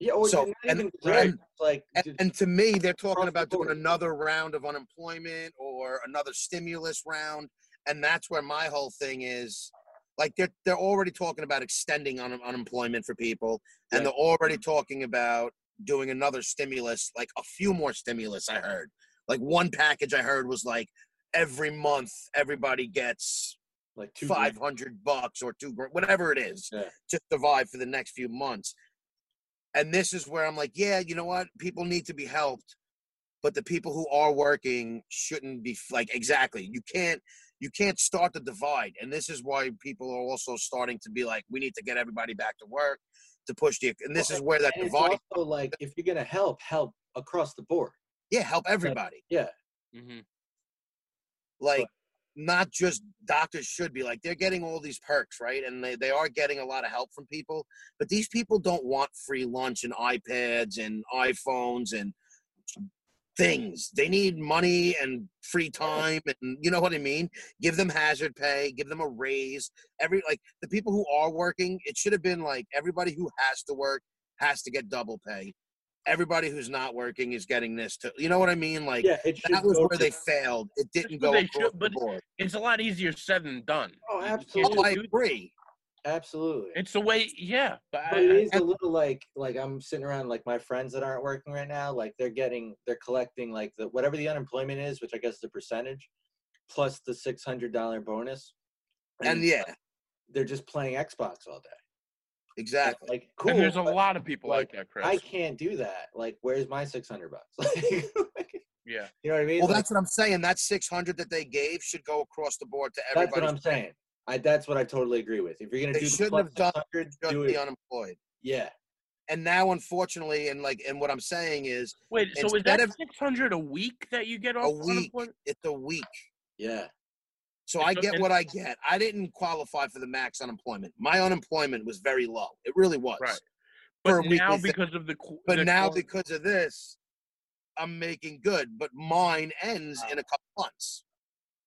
yeah, or so- and- and- like And, and to me, they're talking Across the about doing another round of unemployment or another stimulus round, and that's where my whole thing is. Like they're they're already talking about extending un- unemployment for people, and they're already talking about doing another stimulus, like a few more stimulus. I heard, like one package I heard was like every month everybody gets like two grand. five hundred bucks or two grand, whatever it is, Yeah. to survive for the next few months. And this is where I'm like, yeah, you know what? People need to be helped, but the people who are working shouldn't be like exactly. You can't you can't start the divide, and this is why people are also starting to be like, we need to get everybody back to work to push the. And this Well, is where that divide, also like if you're gonna help, help across the board. yeah, help everybody. Yeah, hmm like not just doctors should be like they're getting all these perks right? And they, they are getting a lot of help from people but these people don't want free lunch and ipads and iphones and things. They need money and free time and you know what i mean? Give them hazard pay give them a raise. Every like the people who are working it should have been like everybody who has to work has to get double pay everybody who's not working is getting this too you know what i mean like yeah. That was where to- they failed. It didn't go they across should, the but- board. It's a lot easier said than done. Oh, You- you can't absolutely. Oh, I agree. absolutely. It's the way, yeah. But, But I, it I- is a little like like I'm sitting around like my friends that aren't working right now, like they're getting they're collecting like the whatever the unemployment is, which I guess is a percentage, plus the six hundred dollar bonus. And it's yeah, they're just playing Xbox all day. Exactly. Like cool. and there's a lot of people like, like, that, Chris. I can't do that. Like, where's my six hundred bucks? Yeah. you know what I mean? Well, Like, that's what I'm saying. That 600 that they gave should go across the board to everybody. that's what I'm saying. I that's what I totally agree with. If you're gonna They do the shouldn't plus have done 600, Just do the unemployed. Yeah. And now, unfortunately, and like, and what I'm saying is, Wait, so is that of- 600 a week that you get off? a week. unemployment? It's a week. Yeah. So I get what I get. I didn't qualify for the max unemployment. My unemployment was very low. It really was. Right. But now thing. because of the But the now because of this, I'm making good. But mine ends in a couple months.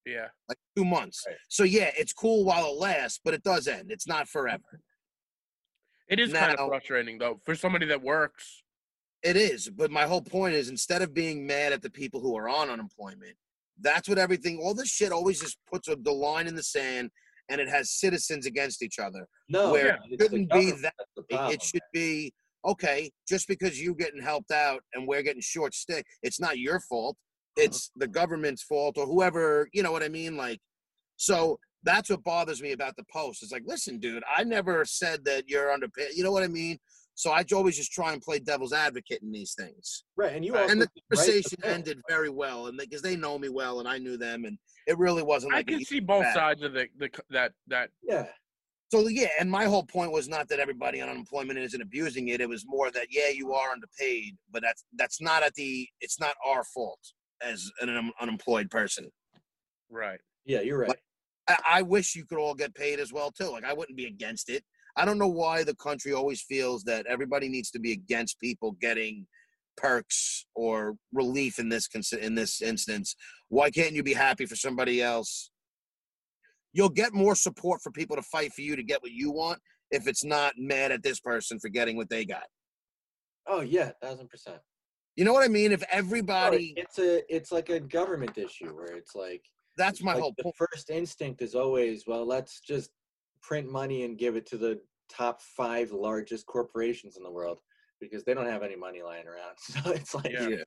yeah, like two months. Right. So yeah, it's cool while it lasts, but it does end. It's not mm-hmm. forever. it is kind of frustrating though for somebody that works. It is, but my whole point is instead of being mad at the people who are on unemployment, that's what everything. All this shit always just puts a, the line in the sand, and it has citizens against each other. No, Where Yeah. the shouldn't be that- It, problem. it should be okay. Just because you're getting helped out and we're getting short stick, it's not your fault. Uh-huh. It's the government's fault or whoever. You know what I mean? Like, so that's what bothers me about the post. It's like, listen, dude, I never said that you're underpaid. You know what I mean? So I always just try and play devil's advocate in these things. right, and you Right. also And the did right conversation ended very well, and because they know me well and I knew them, and it really wasn't I like. a can see both bad. sides of the, the that that Yeah, So yeah, and my whole point was not that everybody on unemployment isn't abusing it. It was more that yeah, you are underpaid, but that's that's not at the. It's not our fault as an un- unemployed person. right. yeah, you're right. I, I wish you could all get paid as well too. Like I wouldn't be against it. I don't know why the country always feels that everybody needs to be against people getting perks or relief in this in this instance. Why can't you be happy for somebody else? You'll get more support for people to fight for you to get what you want if it's not mad at this person for getting what they got. Oh yeah, thousand percent. You know what I mean? If No, everybody, it's a it's like a government issue where it's like that's my like whole the point. first instinct is always well let's just print money and give it to the top five largest corporations in the world because they don't have any money lying around so it's like Yeah.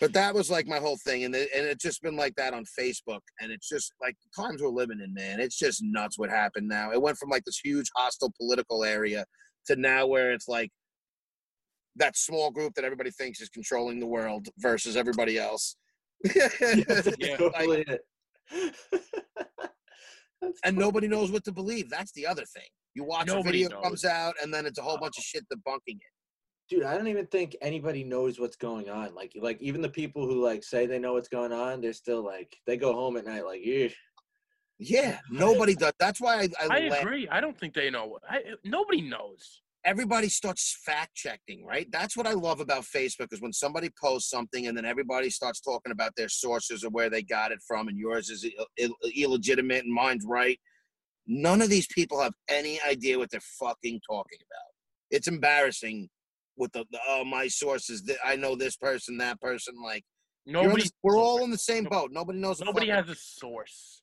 But that was like my whole thing, and it, and it's just been like that on Facebook, and it's just like the times we're living in, man. It's just nuts what happened now. It went from like this huge hostile political area to now where it's like that small group that everybody thinks is controlling the world versus everybody else. That's Yeah. totally it. That's and totally- nobody knows what to believe. That's the other thing. You watch Nobody a video knows. comes out, and then it's a whole bunch of shit debunking it. dude, I don't even think anybody knows what's going on. Like, like even the people who like say they know what's going on, they're still like they go home at night like, yeah. Yeah, nobody does. That's why I, I, I agree. I don't think they know. I, nobody knows. Everybody starts fact checking, right? That's what I love about Facebook is when somebody posts something and then everybody starts talking about their sources or where they got it from, and yours is Ill- Ill- illegitimate and mine's right. None of these people have any idea what they're fucking talking about. It's embarrassing with the, the oh my sources. That I know this person, that person. Like Nobody. the- we're all in the same boat. Nobody knows. Nobody has a source.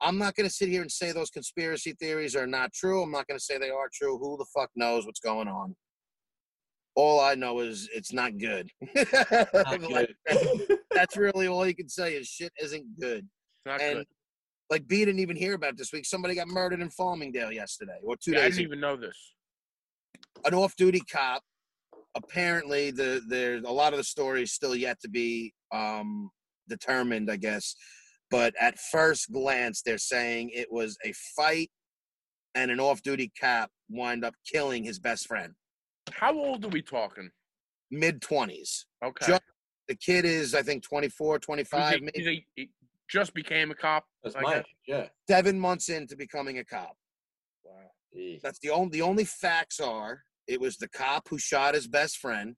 I'm not going to sit here and say those conspiracy theories are not true. I'm not going to say they are true. Who the fuck knows what's going on? All I know is it's not good. Not good. that's really all you can say is shit isn't good. Not and good. like B didn't even hear about this week. Somebody got murdered in Farmingdale yesterday or two Yeah, I didn't ago. even know this. An off-duty cop. Apparently, the there's a lot of the stories still yet to be um, determined. I guess, but at first glance, they're saying it was a fight, and an off-duty cop wind up killing his best friend. How old are we talking? Mid twenties. Okay. Ju- The kid is, I think, 24, 25, he's maybe a- he just became a cop. That's I mine. guess. Yeah. seven months into becoming a cop. Wow. Yeah. That's the only the only facts are it was the cop who shot his best friend.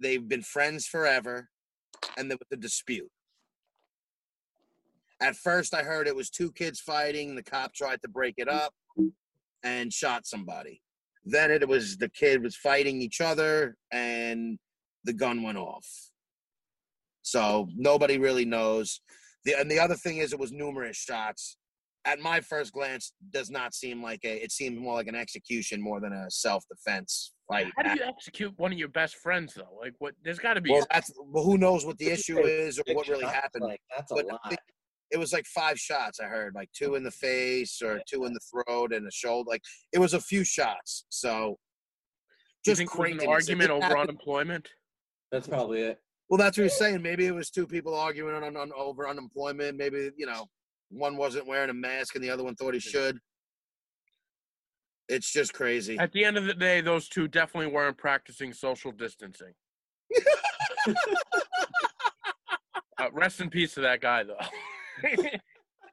They've been friends forever, and there was a dispute. At first, I heard it was two kids fighting. The cop tried to break it up and shot somebody. Then it was the kid was fighting each other, and the gun went off. So nobody really knows. The and the other thing is, it was numerous shots at my first glance does not seem like a it seemed more like an execution more than a self-defense fight How do you execute one of your best friends though? Like what? There's got to be. well that's well who knows what the issue is or what really happened Like, that's a But lot. It- it was like five shots i heard like two in the face or two in the throat and the shoulder like it was a few shots so Do you just think crazy an argument over unemployment? That's probably it. well that's what he's saying maybe it was two people arguing on, on over unemployment maybe you know one wasn't wearing a mask and the other one thought he should it's just crazy At the end of the day, those two definitely weren't practicing social distancing. Uh, rest in peace to that guy though.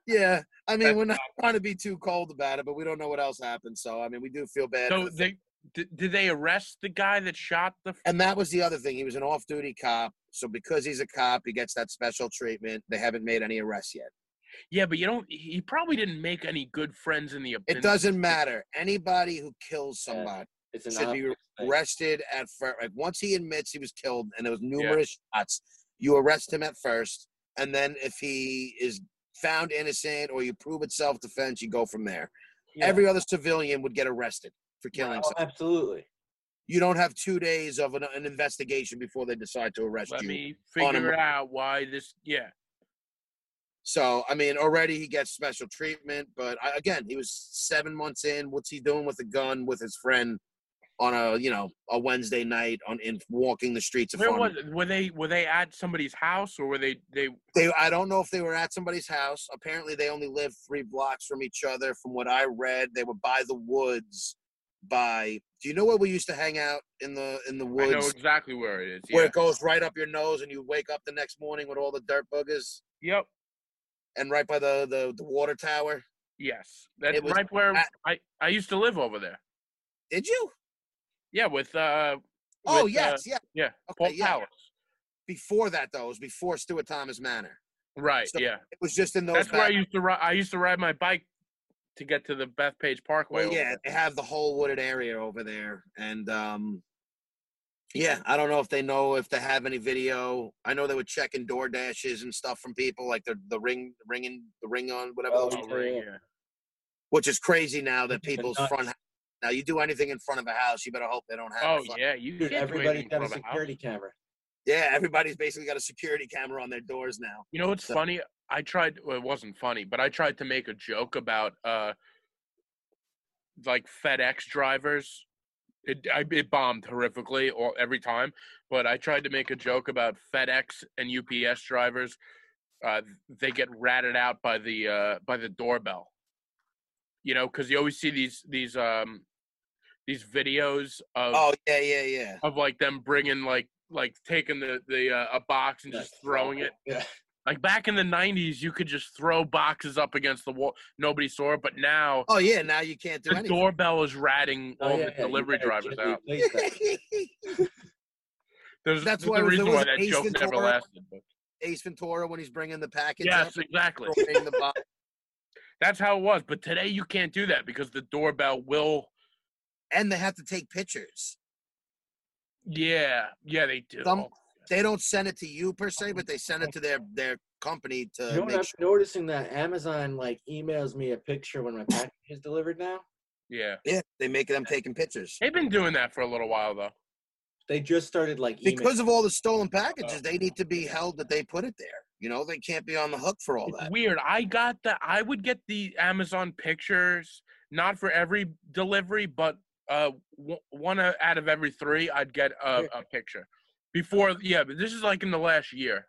Yeah, I mean, That's we're not trying to be too cold about it, but we don't know what else happened. So, I mean, we do feel bad. so they did, did they arrest the guy that shot the? and that was the other thing. He was an off-duty cop, so because he's a cop, he gets that special treatment. They haven't made any arrests yet. Yeah, but you don't. He probably didn't make any good friends in the. It doesn't matter. Anybody who kills somebody It's an should be obvious thing. arrested at first. Like once he admits he was killed, and there was numerous shots, you arrest him at first, and then if he is found innocent or you prove it's self-defense, you go from there. Yeah. Every other civilian would get arrested for killing. Oh, someone. absolutely. you don't have two days of an, an investigation before they decide to arrest Let you. me on a figure out why this. Yeah, So, I mean, already he gets special treatment, but I, again, he was seven months in. What's he doing with a gun with his friend on a, you know, a Wednesday night on in walking the streets of where was it? Were they were they at somebody's house or were they they? They, I don't know if they were at somebody's house. Apparently, they only lived three blocks from each other. From what I read, they were by the woods. By, do you know where we used to hang out in the in the woods? I know exactly where it is. where it goes right up your nose, and you wake up the next morning with all the dirt boogers? Yep. and right by the the, the water tower. Yes. That's right where at- I I used to live over there. Did you? Yeah, with uh. Oh with, uh, yes, yeah. yeah. Okay, Paul yeah. Palace. Before that though, it was before Stuart Thomas Manor. Right. So yeah. It was just in those. That's where I used to ride. I used to ride my bike to get to the Bethpage Parkway. well, yeah, there. they have the whole wooded area over there, and um, yeah, I don't know if they know if they have any video. I know they were checking door dashes and stuff from people, like the the ring, ringing the ring on whatever, Oh, those- Oh, right, yeah. yeah. which is crazy now that people's nuts. front. Now you do anything in front of a house, you better hope they don't have. a Oh yeah, you Dude, can't do everybody's got a from a house. security camera. Yeah, everybody's basically got a security camera on their doors now. You know what's So- funny? I tried. Well, it wasn't funny, but I tried to make a joke about uh, like FedEx drivers. It I, it bombed horrifically all every time, but I tried to make a joke about FedEx and UPS drivers. Uh, they get ratted out by the uh, by the doorbell. You know, because you always see these these um, these videos of Oh yeah, yeah, yeah. of like them bringing like like taking the the uh, a box and Yeah, just throwing it. Yeah. Like back in the '90s, you could just throw boxes up against the wall, nobody saw it. But now Oh yeah, now you can't do the anything. doorbell is ratting Oh, all yeah, the yeah, delivery drivers out. There's, That's there's why a there reason was why that Ace joke never Ventura- lasted. But Ace Ventura when he's bringing the package yes, up, exactly. the box. That's how it was. But today you can't do that because the doorbell will. And they have to take pictures. Yeah, yeah, they do. Some- oh, They don't send it to you per se, but they send it to their their company to You know what I'm sure. noticing that Amazon like emails me a picture when my package is delivered now. yeah, Yeah, they make them taking pictures they've been doing that for a little while though. They just started like email- because of all the stolen packages. Oh. They need to be held that they put it there. You know, they can't be on the hook for all It's that. weird. I got the. I would get the Amazon pictures, not for every delivery, but uh, one out of every three, I'd get a, a picture. Before, yeah, but this is like in the last year.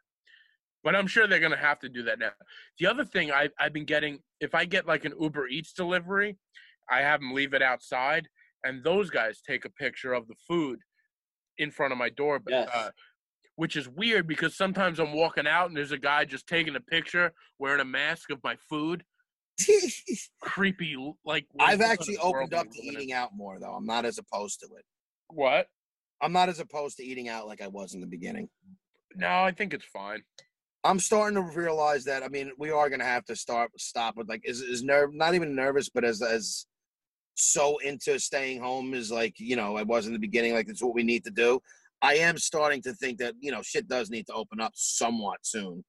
But I'm sure they're gonna have to do that now. The other thing I, I've been getting, if I get like an Uber Eats delivery, I have them leave it outside, and those guys take a picture of the food in front of my door. but, Yes. Uh, which is weird because sometimes I'm walking out and there's a guy just taking a picture wearing a mask of my food. Creepy, like. I've actually opened up to eating out more though. I'm not as opposed to it. What? I'm not as opposed to eating out like I was in the beginning. No, I think it's fine. I'm starting to realize that. I mean, we are gonna have to start stop with like is is nerve not even nervous, but as as so into staying home is like you know I was in the beginning. Like it's what we need to do. I am starting to think that you know shit does need to open up somewhat soon,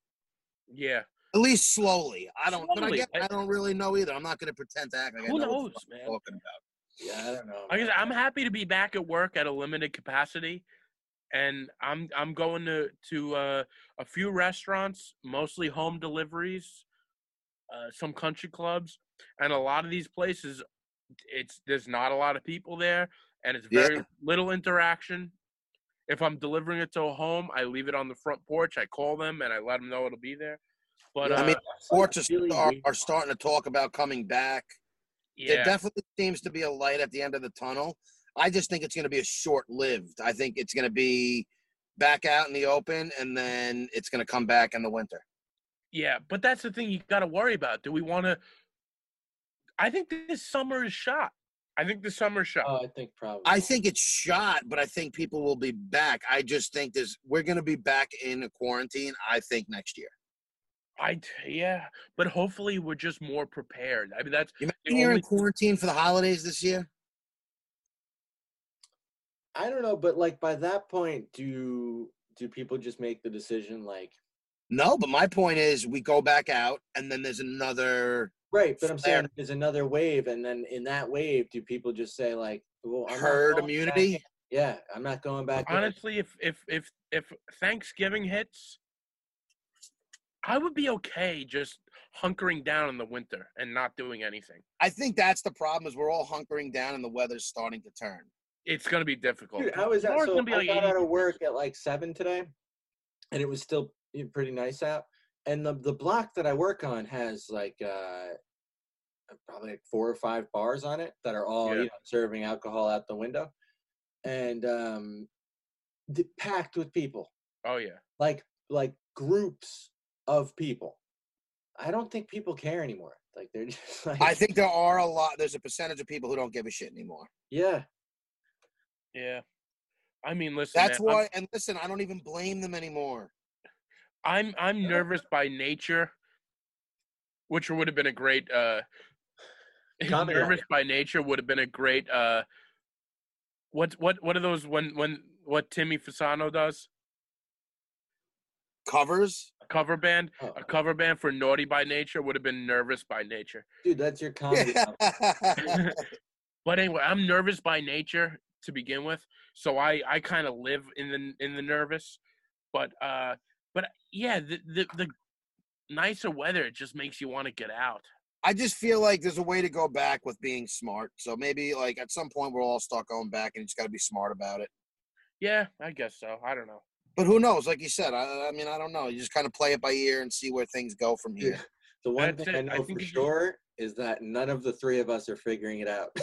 Yeah. At least slowly. I don't, but I, guess, I- I don't really know either. I'm not gonna pretend to act like Who I know what knows, the fuck I'm man? talking about. Yeah, I don't know. I man. said, I'm happy to be back at work at a limited capacity, and I'm I'm going to to uh, a few restaurants, mostly home deliveries, uh, some country clubs, and a lot of these places, it's there's not a lot of people there, and it's Yeah. very little interaction. If I'm delivering it to a home, I leave it on the front porch. I call them and I let them know it'll be there. But Yeah, uh, I mean, that's, like, Sports really are, are starting to talk about coming back. There yeah, definitely seems to be a light at the end of the tunnel. I just think it's going to be a short lived. I think it's going to be back out in the open and then it's going to come back in the winter. Yeah, but that's the thing you got to worry about. Do we want to? I think this summer is shot. I think the summer shot. Oh, I think probably. I think it's shot, but I think people will be back. I just think there's we're going to be back in a quarantine. I think next year. I t- yeah, but hopefully we're just more prepared. I mean, that's you the you're in quarantine for the holidays this year? I don't know, but like by that point, do do people just make the decision like No, but my point is we go back out and then there's another right? But I'm Flare. saying there's another wave, and then in that wave, do people just say like, "Well, I'm herd going back immunity. Yeah, I'm not going back. in. honestly, if if if if Thanksgiving hits, I would be okay just hunkering down in the winter and not doing anything. I think that's the problem is we're all hunkering down and the weather's starting to turn. It's gonna be difficult. Dude, how is that? Tomorrow's So gonna be I like got 80 out of work at like seven today, and it was still pretty nice out. And the the block that I work on has like uh probably like four or five bars on it that are all Yeah. you know serving alcohol out the window, and um, packed with people, Oh yeah. like like groups of people. I don't think people care anymore. Like they're just like I think there are a lot. There's a percentage of people who don't give a shit anymore. yeah. Yeah. I mean, listen. That's man, I'm- why. And listen, I don't even blame them anymore. I'm I'm nervous by nature, which would have been a great uh Comedy nervous by nature would have been a great uh what what what are those when when what Timmy Fasano does? Covers. Cover band? Oh, A cover band for Naughty by Nature would have been nervous by nature. dude, that's your comedy. But anyway, I'm nervous by nature to begin with, so I I kind of live in the in the nervous. But uh, but yeah, the the, the nicer weather it just makes you want to get out. I just feel like there's a way to go back with being smart. So maybe like at some point we'll all start going back, and you just got to be smart about it. Yeah, I guess so. I don't know. But who knows? Like you said, I, I mean, I don't know. You just kind of play it by ear and see where things go from here. The one That's thing I it. I know think for it's just- sure is that none of the three of us are figuring it out.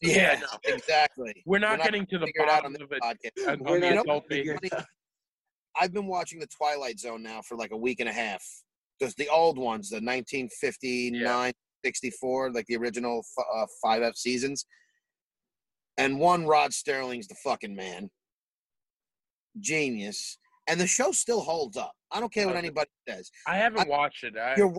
Yeah, no. exactly. We're not not getting to the Figure it out on bottom of it. podcast. We're on the not adult figuring it out. I've been watching the Twilight Zone now for like a week and a half. Just the old ones, the 1959, 64, like the original f- uh, five F seasons. And one, Rod Serling's the fucking man. Genius. And the show still holds up. I don't care what anybody says. I haven't watched it. I, You're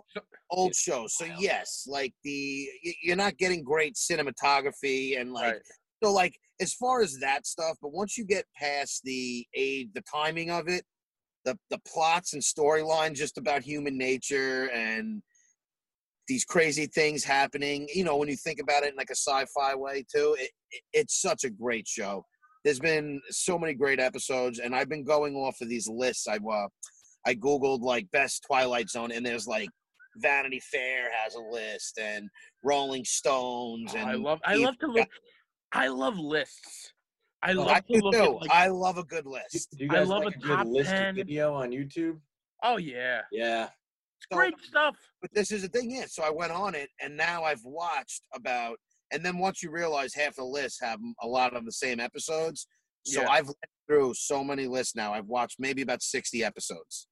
old show. So yes, like the you're not getting great cinematography and like right. so like as far as that stuff, but once you get past the age, the timing of it, the the plots and storylines just about human nature and these crazy things happening. You know, when you think about it in like a sci-fi way too, it, it it's such a great show. There's been so many great episodes, and I've been going off of these lists. I've uh, I googled like best Twilight Zone, and there's like Vanity Fair has a list, and Rolling Stones, Oh, and I love. I love to look. I love lists. I I love do to look at. Like, I love a good list. do you I guys love like a a good top listing 10. video on YouTube? oh yeah, Yeah. So- great stuff. But this is the thing, yeah. So I went on it, and now I've watched about. And then once you realize half the lists have a lot of the same episodes, so Yeah. I've went through so many lists now. I've watched maybe about sixty episodes,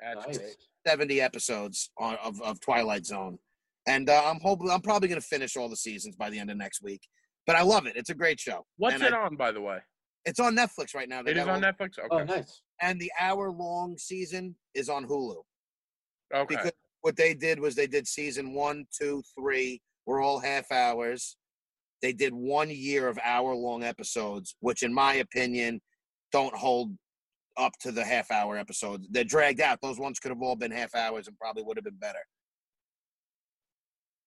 That's Nice. seventy episodes on, of of Twilight Zone, and uh, I'm hoping I'm probably going to finish all the seasons by the end of next week. But I love it. It's a great show. What's and it I- on, by the way? It's on Netflix right now. They It is on all- Netflix. Okay. Oh, nice. and the hour long season is on Hulu. okay. because what they did was they did season one, two, three were all half hours. They did one year of hour long episodes, which, in my opinion, don't hold up to the half hour episodes. They're dragged out. Those ones could have all been half hours and probably would have been better.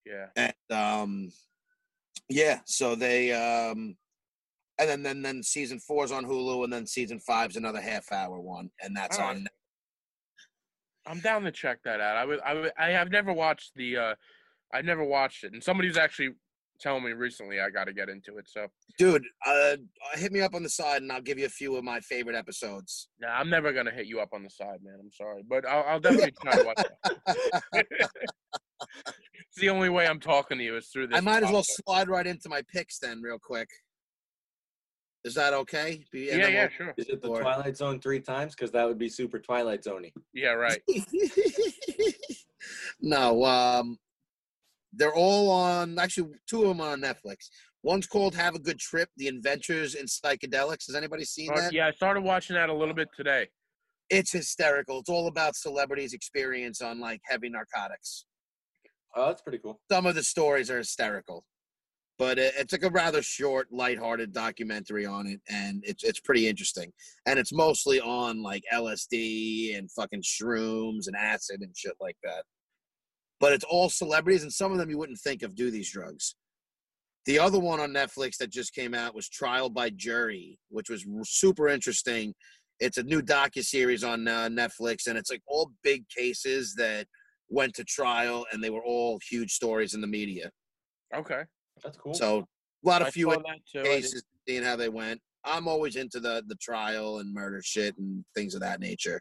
yeah. And um, yeah, so they um, and then then then season four's on Hulu, and then season five's another half hour one, and that's right. on. I'm down to check that out. I would. I would. I have never watched the. uh I've never watched it, and somebody was actually telling me recently I got to get into it. So Dude, uh, hit me up on the side, and I'll give you a few of my favorite episodes. nah, I'm never gonna hit you up on the side, man. I'm sorry, but I'll, I'll definitely try to watch it. it's the only way I'm talking to you is through this. I might as well slide right into my picks then, real quick. Is that okay? Be- Yeah, then yeah, we'll- sure. Is it the Or- Twilight Zone three times? Because that would be super Twilight Zoney. Yeah, right. no, um, they're all on. Actually, two of them are on Netflix. One's called "Have a Good Trip: The Adventures in Psychedelics." Has anybody seen Uh, that? yeah, I started watching that a little bit today. It's hysterical. It's all about celebrities' experience on like heavy narcotics. Oh, that's pretty cool. Some of the stories are hysterical, but it, it's like a rather short, lighthearted documentary on it, and it's it's pretty interesting. And it's mostly on like LSD and fucking shrooms and acid and shit like that. But it's all celebrities, and some of them you wouldn't think of do these drugs. The other one on Netflix that just came out was Trial by Jury, which was super interesting. It's a new docu series on uh, Netflix, and it's like all big cases that went to trial, and they were all huge stories in the media. Okay. That's cool. So a lot of few saw. I didn't- cases, seeing how they went. I'm always into the the trial and murder shit and things of that nature.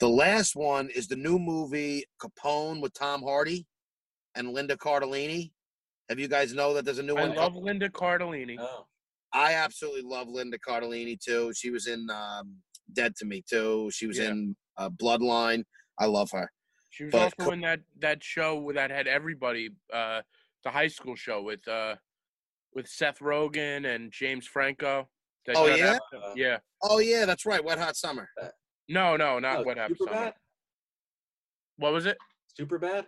The last one is the new movie Capone with Tom Hardy and Linda Cardellini. Have you guys know that there's a new I one? I love Linda Cardellini. oh, I absolutely love Linda Cardellini too. She was in um, Dead to Me too. She was Yeah. in uh, Bloodline. I love her. She was but also in that that show that had everybody, uh, the high school show with uh, with Seth Rogen and James Franco. That Oh, yeah? out- Uh, yeah. Oh yeah, that's right. Wet Hot Summer. No, no, not oh, what happened. Super bad. What was it? Super bad.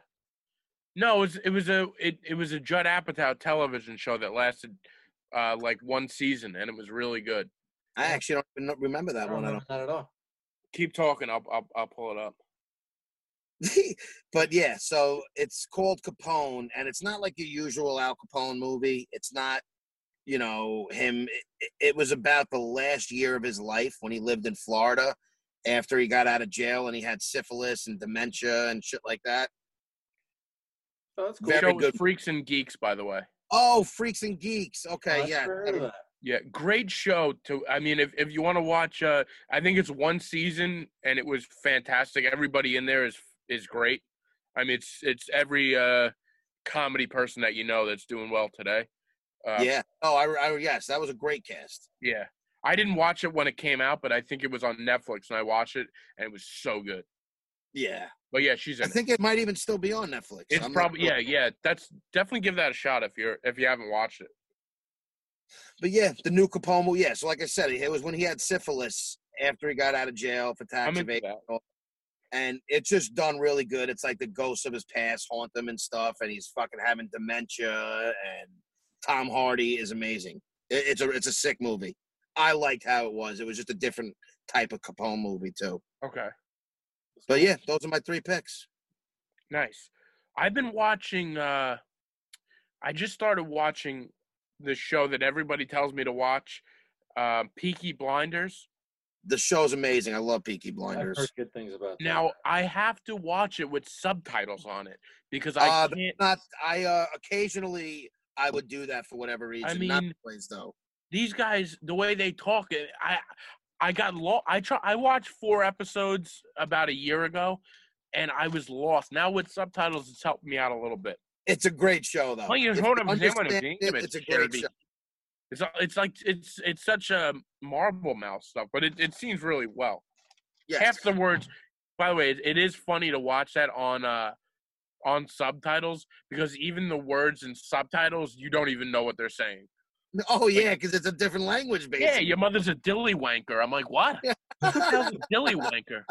No, it was it was a it, it was a Judd Apatow television show that lasted uh like one season and it was really good. I actually don't even remember that I one. don't I know, not at all. Keep talking, I'll I'll, I'll pull it up. but yeah, so it's called Capone, and it's not like your usual Al Capone movie. It's not, you know, him. It, it was about the last year of his life when he lived in Florida after he got out of jail and he had syphilis and dementia and shit like that. Oh, that's cool. Very show good. Freaks and Geeks, by the way. Oh, Freaks and Geeks. Okay, I've yeah. never heard of that. Yeah, great show. To I mean, if if you want to watch, uh, I think it's one season and it was fantastic. Everybody in there is is great. I mean, it's it's every uh comedy person that you know that's doing well today. Uh, yeah. Oh, I, I yes, that was a great cast. yeah. I didn't watch it when it came out, but I think it was on Netflix, and I watched it, and it was so good. Yeah. But yeah, she's in. I it. think it might even still be on Netflix. It's I'm probably yeah, yeah. That's definitely give that a shot if you're if you haven't watched it. But yeah, the new Capone. Yeah, so like I said, it was when he had syphilis after he got out of jail for tax evasion. and it's just done really good. It's like the ghosts of his past haunt him and stuff, and he's fucking having dementia. And Tom Hardy is amazing. It's a it's a sick movie. I liked how it was. It was just a different type of Capone movie too. Okay, But yeah, those are my three picks. nice. I've been watching. uh I just started watching the show that everybody tells me to watch, uh, Peaky Blinders. The show's amazing. I love Peaky I've Blinders. heard good things about that. Now I have to watch it with subtitles on it because I Uh, can't. Not I uh occasionally I would do that for whatever reason. not mean- always though. These guys the way they talk i i got lost i try i watched four episodes about a year ago and i was lost now with subtitles it's helped me out a little bit It's a great show though. Well, you If you hold 'em, they understand it, it's a great show. it's it's like it's it's such a marble mouth stuff but it, it seems really well Yes. half the words by the way it, it is funny to watch that on uh on subtitles because even the words in subtitles you don't even know what they're saying Oh yeah, because it's a different language Yeah, your mother's a dilly wanker. I'm like, what? Yeah. The a dilly wanker?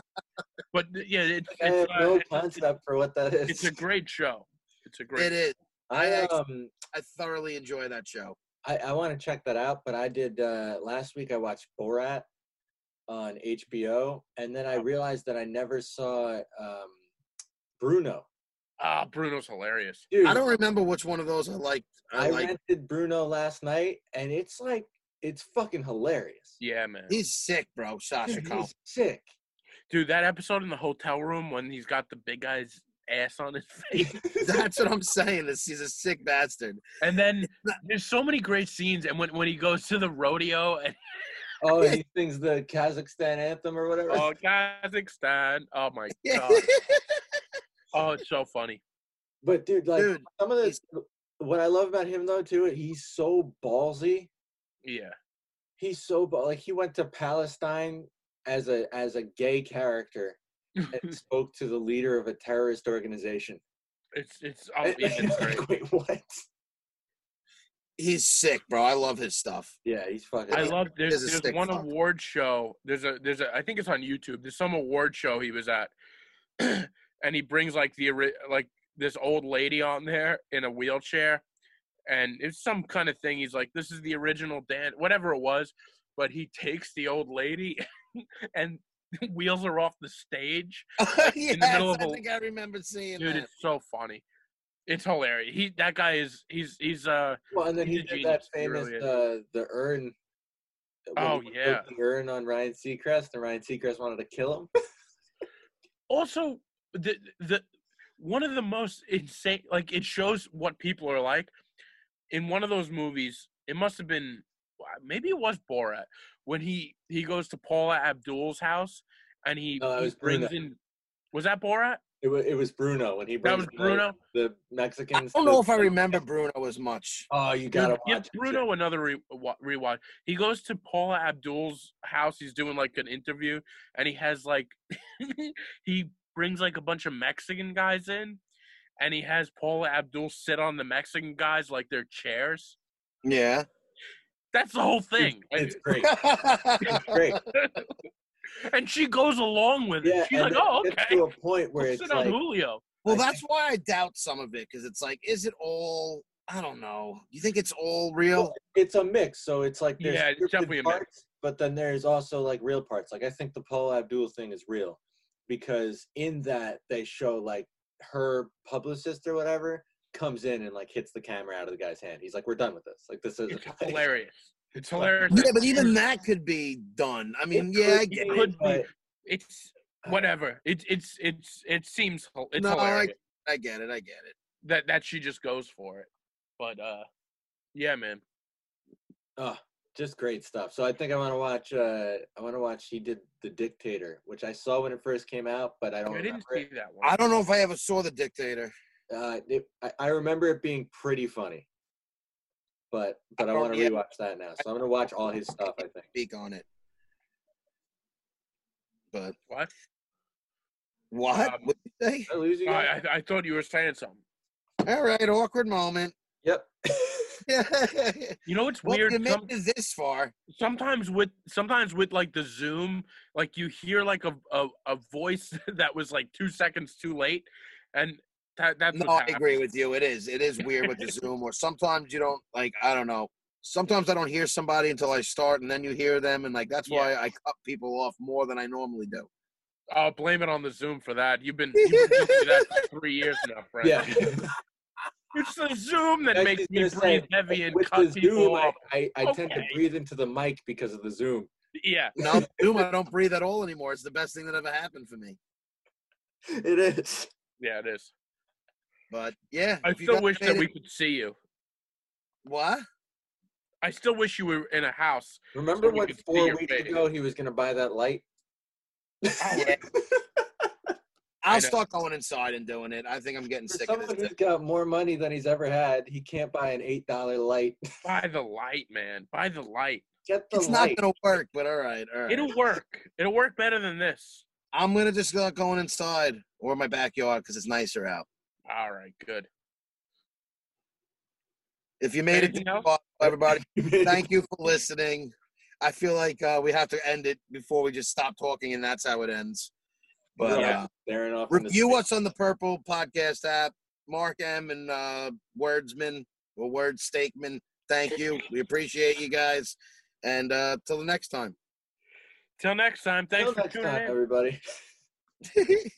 But th- yeah, it's I have uh, no it's, concept for what that is. it's a great show. It's a great. It is. I I- um I thoroughly enjoy that show. I, I want to check that out, but I did uh last week. I watched Borat on HBO, and then I realized that I never saw um Bruno. Ah, Bruno's hilarious. Dude, I don't remember which one of those I liked. I, I like. rented Bruno last night, and it's like it's fucking hilarious. Yeah, man. He's sick, bro. Sacha Dude, Cohen. he's sick. Dude, that episode in the hotel room when he's got the big guy's ass on his face, That's what I'm saying. This he's a sick bastard. and then there's so many great scenes. And when when he goes to the rodeo and oh, he sings the Kazakhstan anthem or whatever. oh Kazakhstan, oh my god, oh it's so funny. But dude, like Dude, some of the he's- what I love about him though too, he's so ballsy. Yeah, He's so ball- like he went to Palestine as a as a gay character and spoke to the leader of a terrorist organization. it's it's oh yeah, it's great. Like, Wait, what? he's sick, bro. I love his stuff. Yeah, he's fucking. I love there's is a there's one fuck. award show. There's a there's a I think it's on YouTube. There's some award show he was at, and he brings like the like this old lady on there in a wheelchair, and it's some kind of thing. He's like, this is the original Dan, whatever it was, but he takes the old lady and wheels her off the stage. yes, middle of I a- think I remember seeing Dude, that. it's so funny. It's hilarious. He that guy is he's he's uh well, and then he he's did that genius, he famous really uh, the urn. Oh, he yeah. the urn on Ryan Seacrest, and Ryan Seacrest wanted to kill him. also the the one of the most insane like it shows what people are like in one of those movies it must have been maybe it was borat when he he goes to paula abdul's house and he, No, he was brings Bruno. in was that borat It was it was Bruno when he brings was Bruno? the, I Mexicans. don't know if I remember Bruno as much. Oh, you gotta give watch it, Bruno another re- rewatch. He goes to Paula Abdul's house. He's doing like an interview, and he has like he brings like a bunch of Mexican guys in, and he has Paula Abdul sit on the Mexican guys like they're chairs. Yeah. That's the whole thing. It's great. It's great. and she goes along with it. Yeah, She's like, "Oh, okay." to a point where We'll it's sit on Julio. well, that's why I doubt some of it because it's like, is it all? I don't know. You think it's all real? Well, it's a mix. So it's like there's Yeah, it's scripted definitely a mix. parts, but then there's also like real parts. Like I think the Paula Abdul thing is real because in that they show like her publicist or whatever comes in and like hits the camera out of the guy's hand. He's like, "We're done with this. Like this is It's hilarious. It's hilarious. Yeah, but even that could be done. I mean, It yeah, I could get it it. could be. but It's whatever. It's it's it's it seems hil- it's No, I- hilarious. I get it. I get it. that that she just goes for it. But uh yeah, man. oh, just great stuff. So I think I want to watch. uh I want to watch. He did the Dictator, which I saw when it first came out, but I don't I didn't see it. that one. I don't know if I ever saw the dictator. Uh, it, I, I remember it being pretty funny. but but I Oh, want to yeah. rewatch that now. So I'm gonna watch all his stuff. I think. Speak on it. But What? what? Um, what did you say? I lose you. I, I thought you were saying something. All right, awkward moment. Yep. You know what's well, weird? made Some, it this far. sometimes with sometimes with like the Zoom, like you hear like a a, a voice that was like two seconds too late, and that that's No, I agree with you. It is. It is weird with the Zoom, or sometimes you don't like. I don't know. Sometimes I don't hear somebody until I start, and then you hear them, and like that's why I cut people off more than I normally do. I'll blame it on the Zoom for that. You've been, you've been doing that for three years now, friend. Yeah. It's the Zoom that I makes me breathe say, heavy and With cut the people Zoom, I, off. I, I tend to breathe into the mic because of the Zoom. Yeah. Now Zoom, I don't breathe at all anymore. It's the best thing that ever happened for me. It is. Yeah, it is. But yeah, I still wish that made we could see you. What? I still wish you were in a house. Remember we when could four weeks face. ago he was gonna buy that light? Oh, yeah. I'll start going inside and doing it. I think I'm getting For sick of someone this. who's got more money than he's ever had, he can't buy an eight dollar light. Buy the light, man. Buy the light. Get the It's not gonna work, but all right, all right. It'll work. It'll work better than this. I'm gonna just start going inside or my backyard because it's nicer out. All right, good. If you made Anything it, else? this far, everybody, thank you for listening. I feel like uh, we have to end it before we just stop talking, and that's how it ends. But Yeah. uh, Staring off review street. us on the Purple Podcast app. Mark M and uh, Wordsman or Wood Steakman. Thank you. We appreciate you guys. And uh, till the next time. Till next time. Thanks Till for next tuning time, in. everybody.